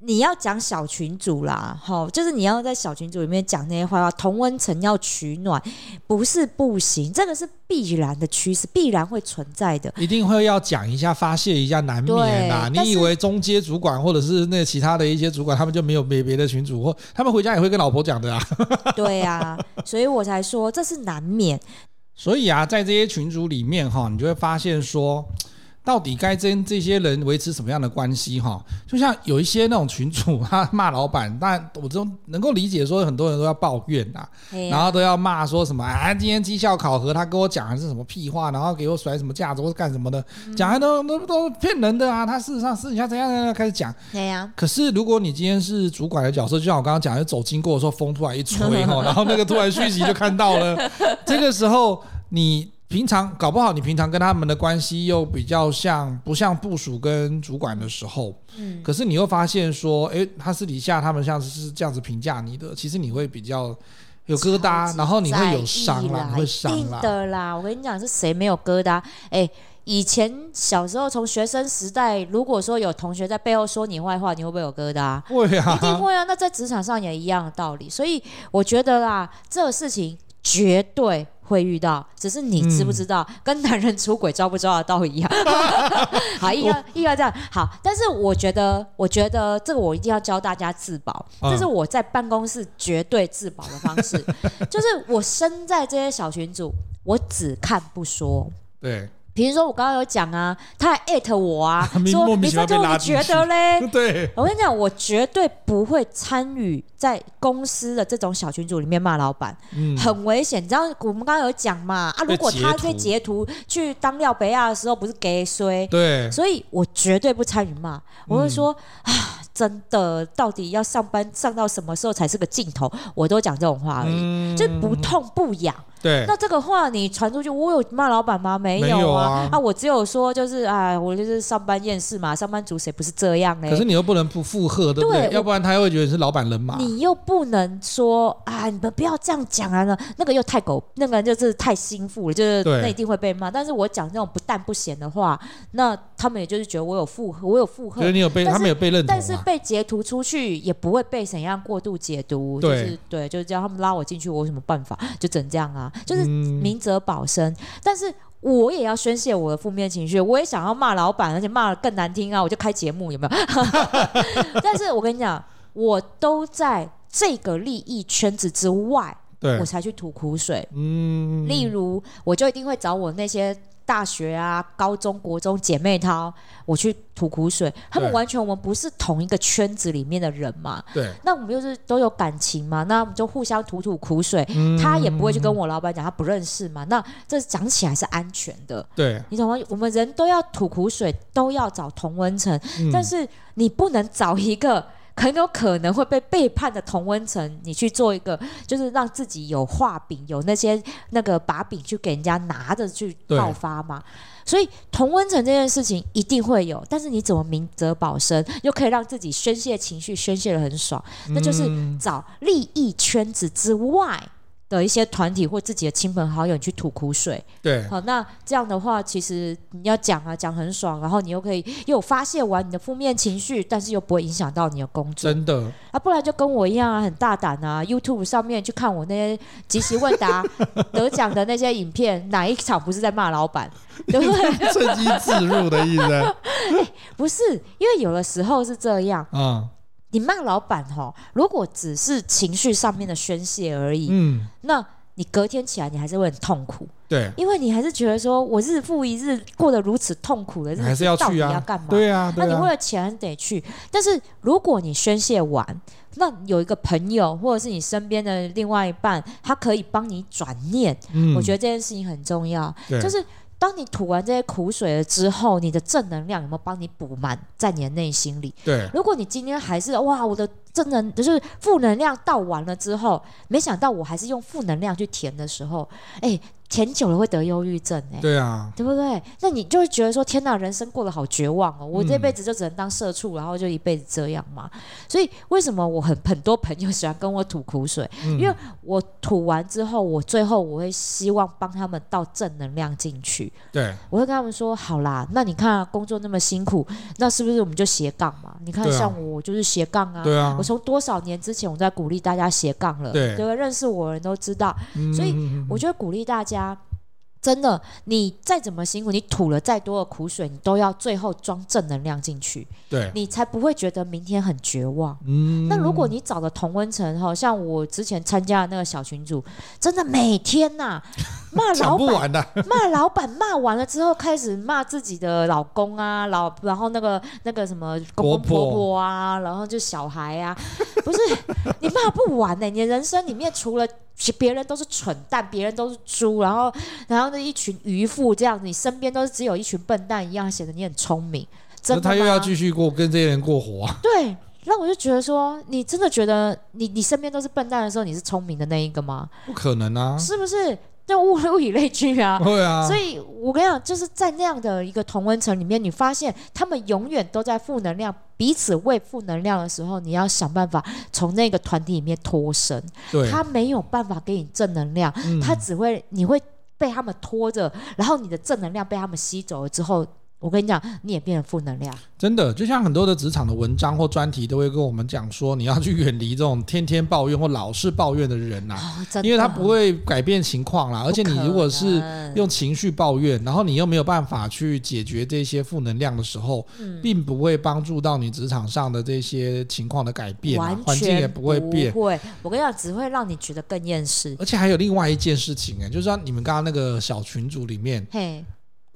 Speaker 1: 你要讲小群主啦，齁，就是你要在小群组里面讲那些坏话，同温层要取暖，不是不行，这个是必然的趋势，必然会存在的，一定会要讲一下，发泄一下，难免啊。你以为中阶主管或者是那其他的一些主管，他们就没有别别的群主，或他们回家也会跟老婆讲的啊？对啊，所以我才说这是难免。所以啊，在这些群组里面哈，你就会发现说。到底该跟这些人维持什么样的关系？哈，就像有一些那种群主，他骂老板，但我都能够理解，说很多人都要抱怨呐，然后都要骂说什么啊，今天绩效考核他跟我讲的是什么屁话，然后给我甩什么架子或是干什么的，讲的都都都骗人的啊，他事实上私底下怎样怎样开始讲。对呀。可是如果你今天是主管的角色，就像我刚刚讲，就走经过的时候，风突然一吹哈，然后那个突然讯息就看到了，这个时候你。平常搞不好，你平常跟他们的关系又比较像，不像部署跟主管的时候，嗯，可是你又发现说，诶，他私底下他们像是这样子评价你的，其实你会比较有疙瘩，然后你会有伤啦，你会伤啦。的啦，我跟你讲，是谁没有疙瘩？哎，以前小时候从学生时代，如果说有同学在背后说你坏话，你会不会有疙瘩？会啊，一定会啊。那在职场上也一样的道理，所以我觉得啦，这个事情绝对。
Speaker 2: 会遇到，只是你知不知道，嗯、跟男人出轨抓不抓得到一样。好，一要一要这样。好，但是我觉得，我觉得这个我一定要教大家自保，嗯、这是我在办公室绝对自保的方式，就是我身在这些小群组，我只看不说。
Speaker 1: 对。
Speaker 2: 比如说我刚刚有讲啊，他还艾特我啊，说你这就你觉得嘞？
Speaker 1: 对，
Speaker 2: 我跟你讲，我绝对不会参与在公司的这种小群组里面骂老板，嗯，很危险。你知道我们刚刚有讲嘛？啊，如果他被截图去当廖北亚的时候，不是给衰？
Speaker 1: 对，
Speaker 2: 所以我绝对不参与骂。我会说、嗯、啊，真的，到底要上班上到什么时候才是个尽头？我都讲这种话而已，嗯、就不痛不痒。
Speaker 1: 对，
Speaker 2: 那这个话你传出去，我有骂老板吗？没有啊，有啊，啊，我只有说就是啊，我就是上班厌世嘛，上班族谁不是这样呢？
Speaker 1: 可是你又不能不附和，对不对？对，要不然他会觉得你是老板人嘛。
Speaker 2: 你又不能说啊，你们不要这样讲啊，那那个又太狗，那个就是太心腹了，就是那一定会被骂。但是我讲这种不淡不咸的话，那他们也就是觉得我有附和，我有附和，
Speaker 1: 觉得你有被，他们有被认同，
Speaker 2: 但是被截图出去也不会被怎样过度解读，就是对，对，就是叫他们拉我进去，我有什么办法？就整这样啊，就是明。哲保身，但是我也要宣泄我的负面情绪，我也想要骂老板，而且骂得更难听啊！我就开节目，有没有？但是我跟你讲，我都在这个利益圈子之外，对我才去吐苦水。嗯，例如，我就一定会找我那些。大学啊，高中国中姐妹淘，我去吐苦水，他们完全我们不是同一个圈子里面的人嘛。
Speaker 1: 对。
Speaker 2: 那我们又是都有感情嘛，那我们就互相吐吐苦水。嗯。他也不会去跟我老板讲，他不认识嘛。那这讲起来是安全的。
Speaker 1: 对。
Speaker 2: 你懂吗？我们人都要吐苦水，都要找同温层，嗯，但是你不能找一个。很有可能会被背叛的同温层，你去做一个，就是让自己有画饼，有那些那个把柄去给人家拿着去爆发嘛。所以同温层这件事情一定会有，但是你怎么明哲保身，又可以让自己宣泄情绪，宣泄的很爽，那就是找利益圈子之外。的一些团体或自己的亲朋好友，你去吐苦水，
Speaker 1: 对，
Speaker 2: 好，那这样的话，其实你要讲啊，讲很爽，然后你又可以又发泄完你的负面情绪，但是又不会影响到你的工作，
Speaker 1: 真的。
Speaker 2: 啊，不然就跟我一样啊，很大胆啊，YouTube 上面去看我那些即席问答 得奖的那些影片，哪一场不是在骂老板，对不对？
Speaker 1: 趁机自入的意思、欸，
Speaker 2: 不是，因为有的时候是这样，
Speaker 1: 嗯。
Speaker 2: 你骂老板哈，如果只是情绪上面的宣泄而已，嗯，那你隔天起来你还是会很痛苦，
Speaker 1: 对，
Speaker 2: 因为你还是觉得说我日复一日过得如此痛苦的日子，
Speaker 1: 还是要去啊，
Speaker 2: 要干嘛？
Speaker 1: 对啊，
Speaker 2: 那你为了钱得去。但是如果你宣泄完，那有一个朋友或者是你身边的另外一半，他可以帮你转念，嗯，我觉得这件事情很重要，就是。当你吐完这些苦水了之后，你的正能量有没有帮你补满在你的内心里？
Speaker 1: 对。
Speaker 2: 如果你今天还是哇，我的正能就是负能量倒完了之后，没想到我还是用负能量去填的时候，哎。填久了会得忧郁症哎、欸，
Speaker 1: 对啊，
Speaker 2: 对不对？那你就会觉得说，天哪，人生过得好绝望哦！我这辈子就只能当社畜，然后就一辈子这样嘛。所以为什么我很很多朋友喜欢跟我吐苦水？因为我吐完之后，我最后我会希望帮他们倒正能量进去。
Speaker 1: 对，
Speaker 2: 我会跟他们说，好啦，那你看工作那么辛苦，那是不是我们就斜杠嘛？你看像我就是斜杠啊，
Speaker 1: 对啊，
Speaker 2: 我从多少年之前我在鼓励大家斜杠了，
Speaker 1: 对，
Speaker 2: 对，认识我的人都知道，所以我就鼓励大家。真的，你再怎么辛苦，你吐了再多的苦水，你都要最后装正能量进去，
Speaker 1: 对，
Speaker 2: 你才不会觉得明天很绝望。嗯，那如果你找的同温层，哈像我之前参加的那个小群组，真的每天呐、啊、骂老板，骂老板，骂完了之后开始骂自己的老公啊，老然后那个那个什么公公婆婆啊，然后就小孩啊，不是你骂不完呢、欸，你的人生里面除了。别人都是蠢蛋，别人都是猪，然后，然后那一群渔夫这样子，你身边都是只有一群笨蛋一样，显得你很聪明。真的？
Speaker 1: 他又要继续过跟这些人过活啊？
Speaker 2: 对，那我就觉得说，你真的觉得你你身边都是笨蛋的时候，你是聪明的那一个吗？
Speaker 1: 不可能啊！
Speaker 2: 是不是？就物 物以类聚啊，
Speaker 1: 对啊，
Speaker 2: 所以我跟你讲，就是在那样的一个同温层里面，你发现他们永远都在负能量，彼此为负能量的时候，你要想办法从那个团体里面脱身。
Speaker 1: 对，
Speaker 2: 他没有办法给你正能量，嗯、他只会你会被他们拖着，然后你的正能量被他们吸走了之后，我跟你讲，你也变成负能量。
Speaker 1: 真的，就像很多的职场的文章或专题都会跟我们讲说，你要去远离这种天天抱怨或老是抱怨的人呐、啊哦，因为他不会改变情况啦。而且你如果是用情绪抱怨，然后你又没有办法去解决这些负能量的时候，嗯、并不会帮助到你职场上的这些情况的改变，环境也不会变。
Speaker 2: 不会，我跟你讲，只会让你觉得更厌世。
Speaker 1: 而且还有另外一件事情哎，就是说你们刚刚那个小群组里面，嘿，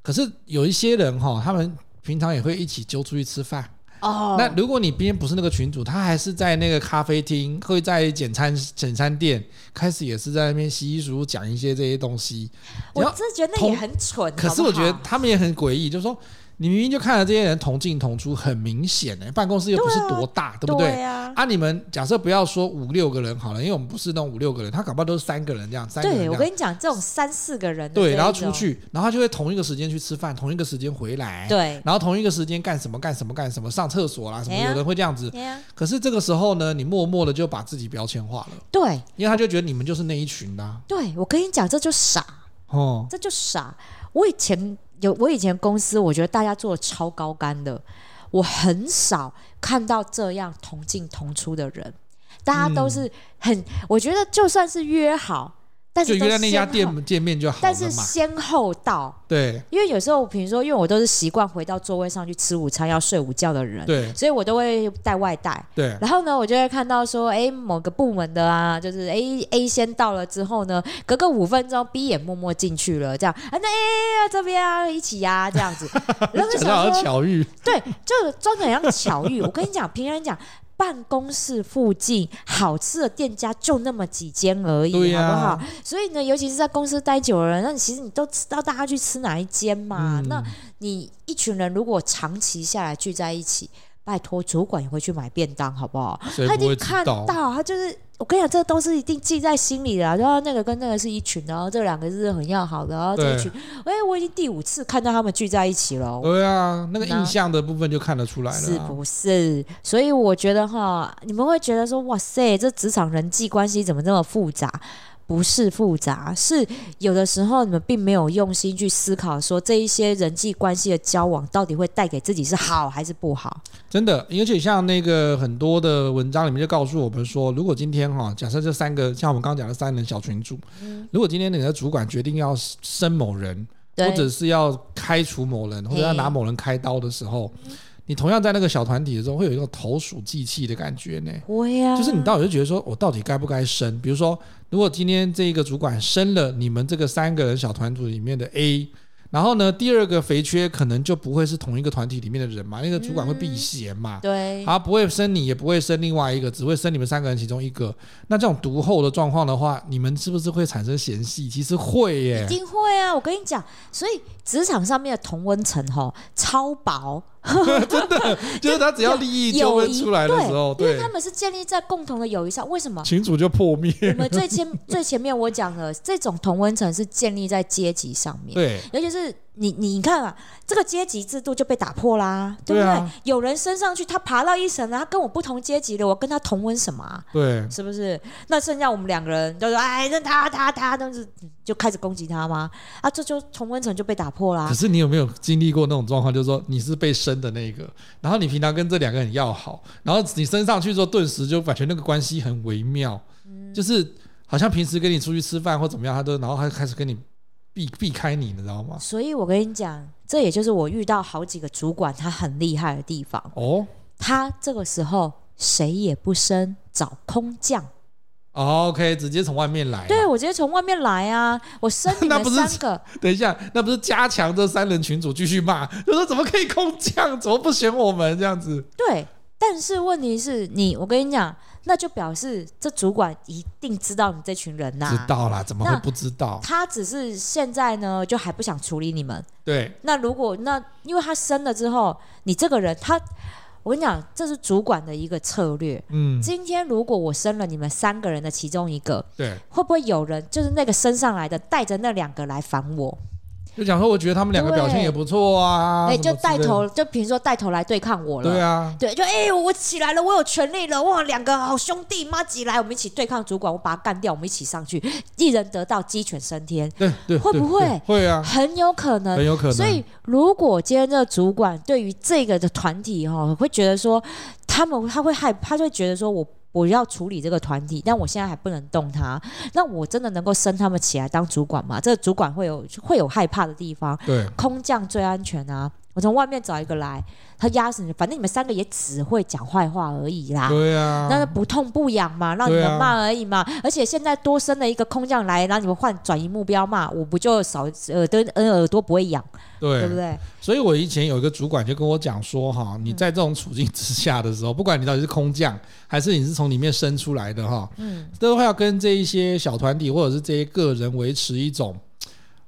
Speaker 1: 可是有一些人哈，他们。平常也会一起揪出去吃饭哦。那如果你今天不是那个群主，他还是在那个咖啡厅，会在简餐简餐店开始也是在那边稀稀疏疏讲一些这些东西。
Speaker 2: 我真的觉得那也很蠢。
Speaker 1: 可是我觉得他们也很诡异，就是说。你明明就看着这些人同进同出，很明显哎，办公室又不是多大，对，不对？对啊，啊你们假设不要说五六个人好了，因为我们不是那种五六个人，他搞不好都是三个人这样。三个人。对，我跟
Speaker 2: 你讲，这种三四个人。
Speaker 1: 对，然后出去，然后他就会同一个时间去吃饭，同一个时间回来。对。然后同一个时间干什么干什么干什么，上厕所啦什么，有人会这样子。可是这个时候呢，你默默的就把自己标签化了。对。因为他就觉得你们就是那一群的，啊。对，我跟你讲，这就傻哦，这就傻。我以前。有我以前公司，我觉得大家做的超高干的，我很少看到这样同进同出的人，大家都是很，嗯、我觉得就算是约好。但是就约在那家店见面就好了嘛。但是先后到，对，因为有时候，比如说，因为我都是习惯回到座位上去吃午餐，要睡午觉的人，对，所以我都会带外带，对。然后呢，我就会看到说，哎，某个部门的啊，就是 A A 先到了之后呢，隔个五分钟 B 也默默进去了，这样，啊，那 A 这边啊一起呀，啊，这样子，然后就想说巧遇，对，就装的很像巧遇。我跟你讲，平常讲。办公室附近好吃的店家就那么几间而已，啊，好不好？所以呢，尤其是在公司待久了，那你其实你都知道大家去吃哪一间嘛，嗯。那你一群人如果长期下来聚在一起，拜托主管也会去买便当，好不好？他已经看到，他就是。我跟你讲，这都是一定记在心里的。然后那个跟那个是一群，然后这两个是很要好的。然后这一群，哎，我已经第五次看到他们聚在一起了。对啊，那个印象的部分就看得出来了，是不是？所以我觉得哈，你们会觉得说，哇塞，这职场人际关系怎么这么复杂？不是复杂，是有的时候你们并没有用心去思考，说这一些人际关系的交往到底会带给自己是好还是不好。真的，而且像那个很多的文章里面就告诉我们说，如果今天哈，假设这三个像我们刚刚讲的三人小群组，嗯，如果今天你的主管决定要升某人，或者是要开除某人，或者要拿某人开刀的时候。你同样在那个小团体的时候，会有一种投鼠忌器的感觉呢。会呀，就是你到底就觉得说，我到底该不该升？比如说，如果今天这一个主管升了你们这个三个人小团组里面的 A。然后呢，第二个肥缺可能就不会是同一个团体里面的人嘛，那个主管会避嫌嘛，嗯、对，啊不会升你，也不会升另外一个，只会升你们三个人其中一个。那这种独后的状况的话，你们是不是会产生嫌隙？其实会耶，一定会啊！我跟你讲，所以职场上面的同温层吼超薄，真的 就是他只要利益纠纷出来的时候，对，因为他们是建立在共同的友谊上。为什么群主就破灭？我们最前最前面我讲了，这种同温层是建立在阶级上面，对，尤其是。是你你看啊，这个阶级制度就被打破啦，对不对？对啊、有人升上去，他爬到一层，他跟我不同阶级的，我跟他同温什么啊？对，是不是？那剩下我们两个人就说，哎，那他他他都是就开始攻击他吗？啊，这就同温层就被打破啦。可是你有没有经历过那种状况？就是说你是被升的那个，然后你平常跟这两个人要好，然后你升上去之后，顿时就感觉那个关系很微妙，嗯、就是好像平时跟你出去吃饭或怎么样，他都然后他开始跟你。避避开你，你知道吗？所以我跟你讲，这也就是我遇到好几个主管他很厉害的地方哦。他这个时候谁也不升，找空降。哦，OK，直接从外面来。对，我直接从外面来啊！我升你们 三个。等一下，那不是加强这三人群组继续骂，就说怎么可以空降？怎么不选我们这样子？对，但是问题是你，我跟你讲。那就表示这主管一定知道你这群人呐、啊，知道啦，怎么会不知道？他只是现在呢，就还不想处理你们。对。那如果那因为他升了之后，你这个人他，我跟你讲，这是主管的一个策略。嗯。今天如果我升了你们三个人的其中一个，对，会不会有人就是那个升上来的带着那两个来烦我？就讲说，我觉得他们两个表现也不错啊。
Speaker 2: 哎，就带头，就比如说带头来对抗我了。
Speaker 1: 对啊，
Speaker 2: 对，就哎，我起来了，我有权利了。哇，两个好兄弟，妈吉来，我们一起对抗主管，我把他干掉，我们一起上去，一人得道，鸡犬升天。
Speaker 1: 对对，
Speaker 2: 会不会？
Speaker 1: 会啊，
Speaker 2: 很有可能，
Speaker 1: 很有可能。
Speaker 2: 所以，如果今天这个主管对于这个的团体哈，会觉得说，他们他会害，他就会觉得说我。我要处理这个团体，但我现在还不能动他。那我真的能够升他们起来当主管吗？这个主管会有会有害怕的地方。
Speaker 1: 对，
Speaker 2: 空降最安全啊！我从外面找一个来，他压死你，反正你们三个也只会讲坏话而已啦。
Speaker 1: 对啊，
Speaker 2: 那不痛不痒嘛，让你们骂而已嘛。啊、而且现在多生了一个空降来，让你们换转移目标嘛，我不就少耳朵耳朵不会痒。对，对不对？
Speaker 1: 所以我以前有一个主管就跟我讲说，哈，你在这种处境之下的时候，嗯、不管你到底是空降还是你是从里面生出来的，哈，嗯，都会要跟这一些小团体或者是这些个人维持一种，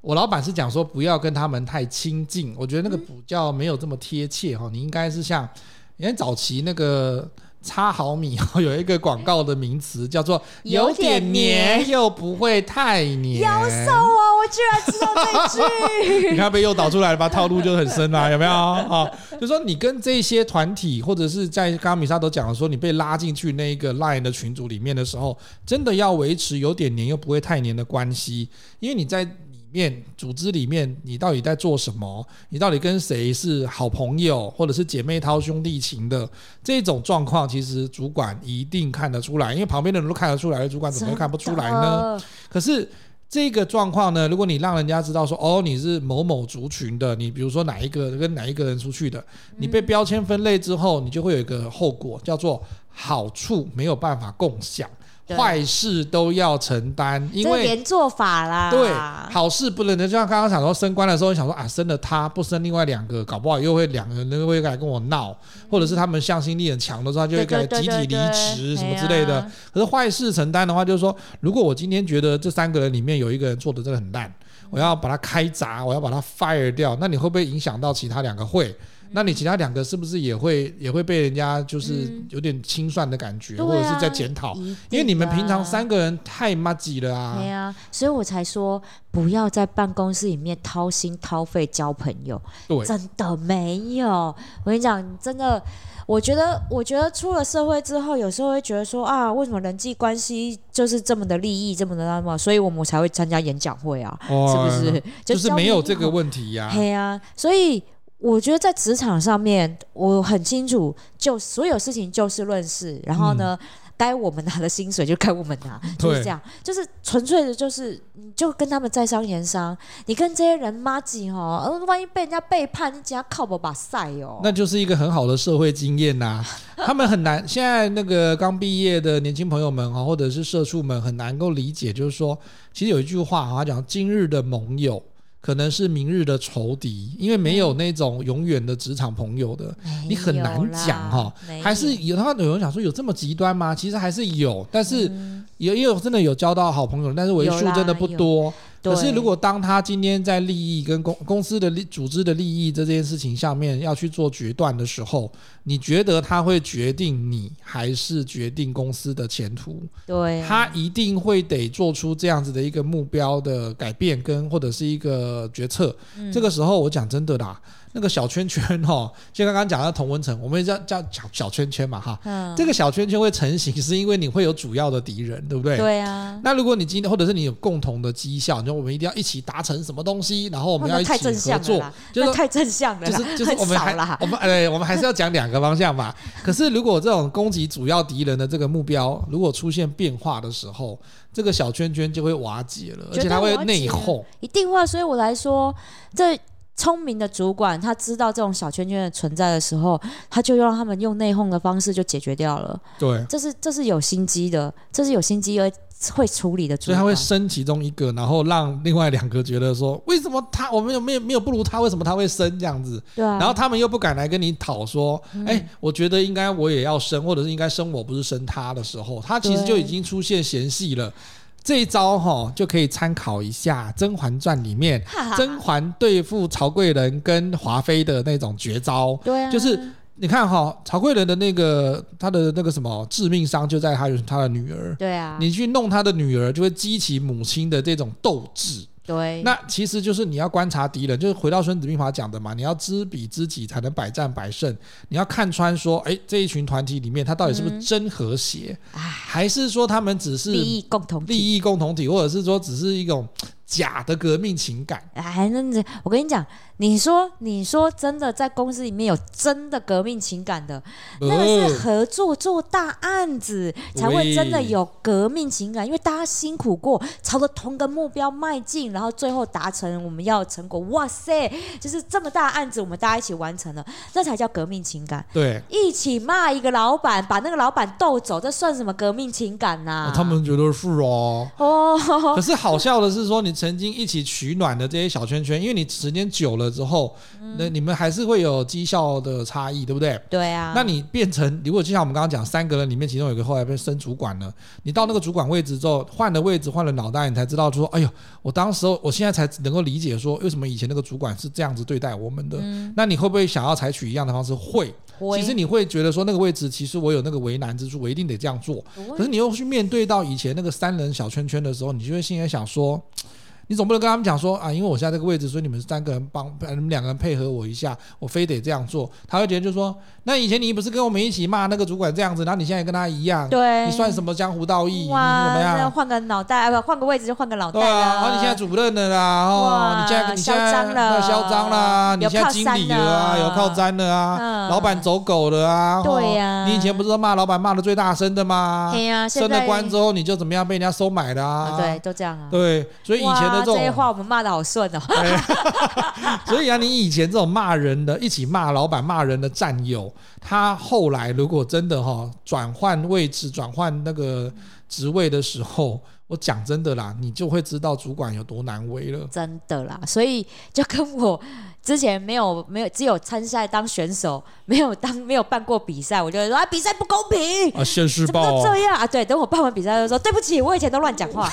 Speaker 1: 我老板是讲说不要跟他们太亲近，我觉得那个比较没有这么贴切，哈，你应该是像，因为早期那个。差毫米哦有一个广告的名词叫做“有点黏又不会太黏”。
Speaker 2: 妖兽哦，我居然知道这句。
Speaker 1: 你看被诱导出来了吧？套路就很深啦，有没有啊？就说你跟这些团体，或者是在刚刚米莎都讲了，说你被拉进去那一个 Line 的群组里面的时候，真的要维持有点黏又不会太黏的关系，因为你在。面组织里面，你到底在做什么？你到底跟谁是好朋友，或者是姐妹淘兄弟情的这种状况，其实主管一定看得出来，因为旁边的人都看得出来，主管怎么会看不出来呢？可是这个状况呢，如果你让人家知道说，哦，你是某某族群的，你比如说哪一个跟哪一个人出去的，你被标签分类之后，你就会有一个后果，叫做好处没有办法共享。坏事都要承担，因为
Speaker 2: 连坐法啦。
Speaker 1: 对，好事不能的，就像刚刚想说升官的时候，你想说啊，升了他不升另外两个，搞不好又会两个人都会来跟我闹，或者是他们向心力很强的时候，就会给集体离职什么之类的。可是坏事承担的话，就是说，如果我今天觉得这三个人里面有一个人做的真的很烂，我要把他开闸，我要把他 fire 掉，那你会不会影响到其他两个会？那你其他两个是不是也会也会被人家就是有点清算的感觉，嗯、或者是在检讨？因为你们平常三个人太麻吉了啊。对啊，
Speaker 2: 所以我才说不要在办公室里面掏心掏肺交朋友。对，真的没有。我跟你讲，真的，我觉得，我觉得出了社会之后，有时候会觉得说啊，为什么人际关系就是这么的利益，这么的那么，所以我们才会参加演讲会啊，哦、是不是？
Speaker 1: 就是没有这个问题呀、啊。
Speaker 2: 对啊，所以。我觉得在职场上面，我很清楚，就所有事情就事论事，然后呢，嗯、该我们拿的薪水就该我们拿，就是这样，就是纯粹的，就是你就跟他们在商言商，你跟这些人麻吉哈，万一被人家背叛，你只要靠我把赛哦，
Speaker 1: 那就是一个很好的社会经验呐、啊。他们很难，现在那个刚毕业的年轻朋友们哈，或者是社畜们很难够理解，就是说，其实有一句话啊，他讲今日的盟友。可能是明日的仇敌，因为没有那种永远的职场朋友的，你很难讲哈。还是有他有人想说有这么极端吗？其实还是有，但是也也有真的有交到好朋友，但是为数真的不多。可是，如果当他今天在利益跟公公司的利组织的利益这件事情上面要去做决断的时候，你觉得他会决定你，还是决定公司的前途？
Speaker 2: 对啊，
Speaker 1: 他一定会得做出这样子的一个目标的改变跟或者是一个决策。这个时候，我讲真的啦。那个小圈圈哈，就刚刚讲到同温层，我们叫叫小小圈圈嘛哈。嗯。这个小圈圈会成型，是因为你会有主要的敌人，对不对？
Speaker 2: 对啊。
Speaker 1: 那如果你今天或者是你有共同的绩效，你说我们一定要一起达成什么东西，然后我们要一起合作，
Speaker 2: 就是太正向了，
Speaker 1: 就是就是我们还我们哎，我们还是要讲两个方向吧。可是如果这种攻击主要敌人的这个目标如果出现变化的时候，这个小圈圈就会瓦解了，而且它会内讧。
Speaker 2: 一定会，所以我来说这。聪明的主管，他知道这种小圈圈的存在的时候，他就让他们用内讧的方式就解决掉了。
Speaker 1: 对，
Speaker 2: 这是这是有心机的，这是有心机而会处理的。
Speaker 1: 所以他会升其中一个，然后让另外两个觉得说，为什么他我们有没有没有不如他？为什么他会升这样子？
Speaker 2: 对啊。
Speaker 1: 然后他们又不敢来跟你讨说，哎、嗯，我觉得应该我也要升，或者是应该升我不是升他的时候，他其实就已经出现嫌隙了。这一招哈就可以参考一下《甄嬛传》里面甄嬛对付曹贵人跟华妃的那种绝招。对啊，就是你看哈，曹贵人的那个他的那个什么致命伤就在他他的女儿。对啊，你去弄他的女儿，就会激起母亲的这种斗志。
Speaker 2: 对，
Speaker 1: 那其实就是你要观察敌人，就是回到《孙子兵法》讲的嘛，你要知彼知己，才能百战百胜。你要看穿说，哎，这一群团体里面，他到底是不是真和谐，嗯、还是说他们只是
Speaker 2: 利益共同体，
Speaker 1: 利益共同体，或者是说只是一种。假的革命情感，
Speaker 2: 哎，那我跟你讲，你说，你说真的，在公司里面有真的革命情感的，那个是合作做大案子才会真的有革命情感，因为大家辛苦过，朝着同个目标迈进，然后最后达成我们要的成果。哇塞，就是这么大案子，我们大家一起完成了，那才叫革命情感。
Speaker 1: 对，
Speaker 2: 一起骂一个老板，把那个老板斗走，这算什么革命情感呐、啊？
Speaker 1: 他们觉得是哦。哦，可是好笑的是说你。曾经一起取暖的这些小圈圈，因为你时间久了之后，嗯、那你们还是会有绩效的差异，对不对？
Speaker 2: 对啊。
Speaker 1: 那你变成，如果就像我们刚刚讲，三个人里面其中有一个后来被升主管了，你到那个主管位置之后，换了位置，换了脑袋，你才知道说，哎呦，我当时候，我现在才能够理解说，为什么以前那个主管是这样子对待我们的。嗯、那你会不会想要采取一样的方式？会。其实你会觉得说，那个位置其实我有那个为难之处，我一定得这样做。可是你又去面对到以前那个三人小圈圈的时候，你就会心里想说。你总不能跟他们讲说啊，因为我现在这个位置，所以你们三个人帮你们两个人配合我一下，我非得这样做。他会觉得就是说，那以前你不是跟我们一起骂那个主管这样子，然后你现在跟他一样，
Speaker 2: 对，
Speaker 1: 你算什么江湖道义？
Speaker 2: 哇，
Speaker 1: 你怎么样？
Speaker 2: 换个脑袋啊，不换个位置就换个脑袋。
Speaker 1: 对啊，然后你现在主任了啦，哦，你现在你现在嚣张了，嚣张啦，你现在经理了啊，有靠山了啊，老板走狗了啊，对呀，你以前不是说骂老板骂的最大声的吗？对呀，升了官之后你就怎么样被人家收买的啊？对，都这样啊。对，所以以前的这种这些话我们骂。骂得好顺哦，所以啊，你以前这种骂人的，一起骂老板、骂人的战友，他后来如果真的哈转换位置、转换那个职位的时候，我讲真的啦，你就会知道主管有多难为了。真的啦，所以就跟我。之前没有没有只有参赛当选手，没有当没有办过比赛，我就会说啊比赛不公平啊，现世报这样啊？对，等我办完比赛就说对不起，我以前都乱讲话，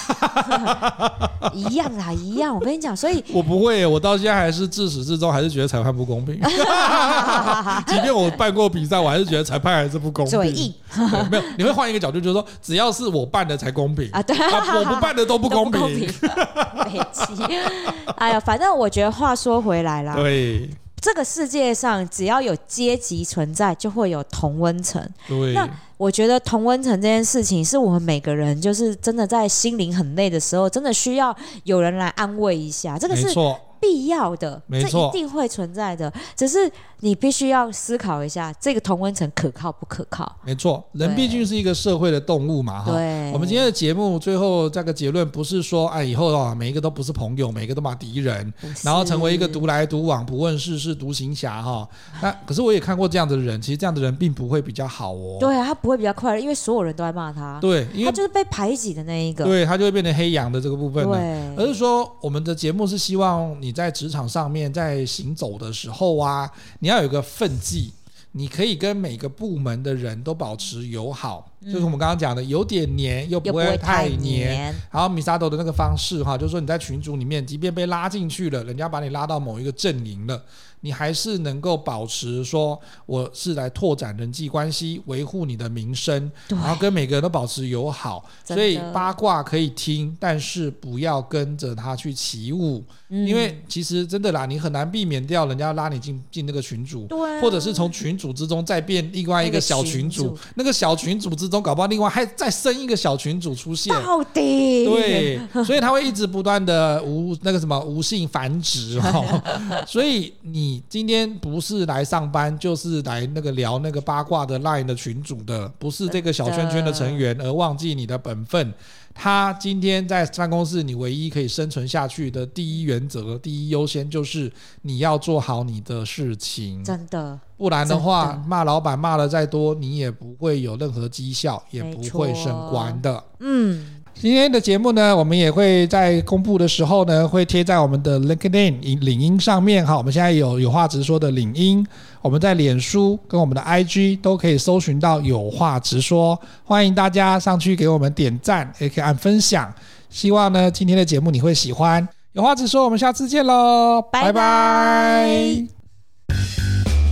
Speaker 1: 一样啦，一样。我跟你讲，所以 我不会，我到现在还是自始至终还是觉得裁判不公平。即便我办过比赛，我还是觉得裁判还是不公平。嘴硬，没有，你会换一个角度，就是说只要是我办的才公平啊，对，我不办的都不公平。没气，哎呀，反正我觉得话说回来啦。对，这个世界上只要有阶级存在，就会有同温层。对，那我觉得同温层这件事情，是我们每个人就是真的在心灵很累的时候，真的需要有人来安慰一下。这个是必要的，没错，这一定会存在的，只是。你必须要思考一下，这个同温层可靠不可靠？没错，人毕竟是一个社会的动物嘛，哈。对。我们今天的节目最后这个结论不是说，哎，以后啊，每一个都不是朋友，每一个都嘛敌人，然后成为一个独来独往、不问世事、独行侠哈。那可是我也看过这样的人，其实这样的人并不会比较好哦。对啊，他不会比较快乐，因为所有人都在骂他。对，因为他就是被排挤的那一个。对，他就会变成黑羊的这个部分。对。而是说，我们的节目是希望你你在职场上面在行走的时候啊，你。要有个分际，你可以跟每个部门的人都保持友好，就是我们刚刚讲的有点黏又不会太黏。然后米萨多的那个方式哈，就是说你在群组里面，即便被拉进去了，人家把你拉到某一个阵营了。你还是能够保持说我是来拓展人际关系，维护你的名声，然后跟每个人都保持友好。所以八卦可以听，但是不要跟着他去起舞，嗯、因为其实真的啦，你很难避免掉人家拉你进进那个群组，对，或者是从群组之中再变另外一个小群组，那个群组，那个小群组之中搞不好另外还再生一个小群组出现，到底对，所以他会一直不断的无那个什么无性繁殖哈，所以你。你今天不是来上班，就是来那个聊那个八卦的 Line 的群组的，不是这个小圈圈的成员，而忘记你的本分。他今天在办公室，你唯一可以生存下去的第一原则、第一优先就是你要做好你的事情。真的，不然的话，骂老板骂的再多，你也不会有任何绩效，也不会升官的。嗯。今天的节目呢，我们也会在公布的时候呢，会贴在我们的 LinkedIn 领英上面哈。我们现在有有话直说的领英，我们在脸书跟我们的 IG 都可以搜寻到有话直说，欢迎大家上去给我们点赞，也可以按分享。希望呢，今天的节目你会喜欢。有话直说，我们下次见喽，拜拜。拜拜。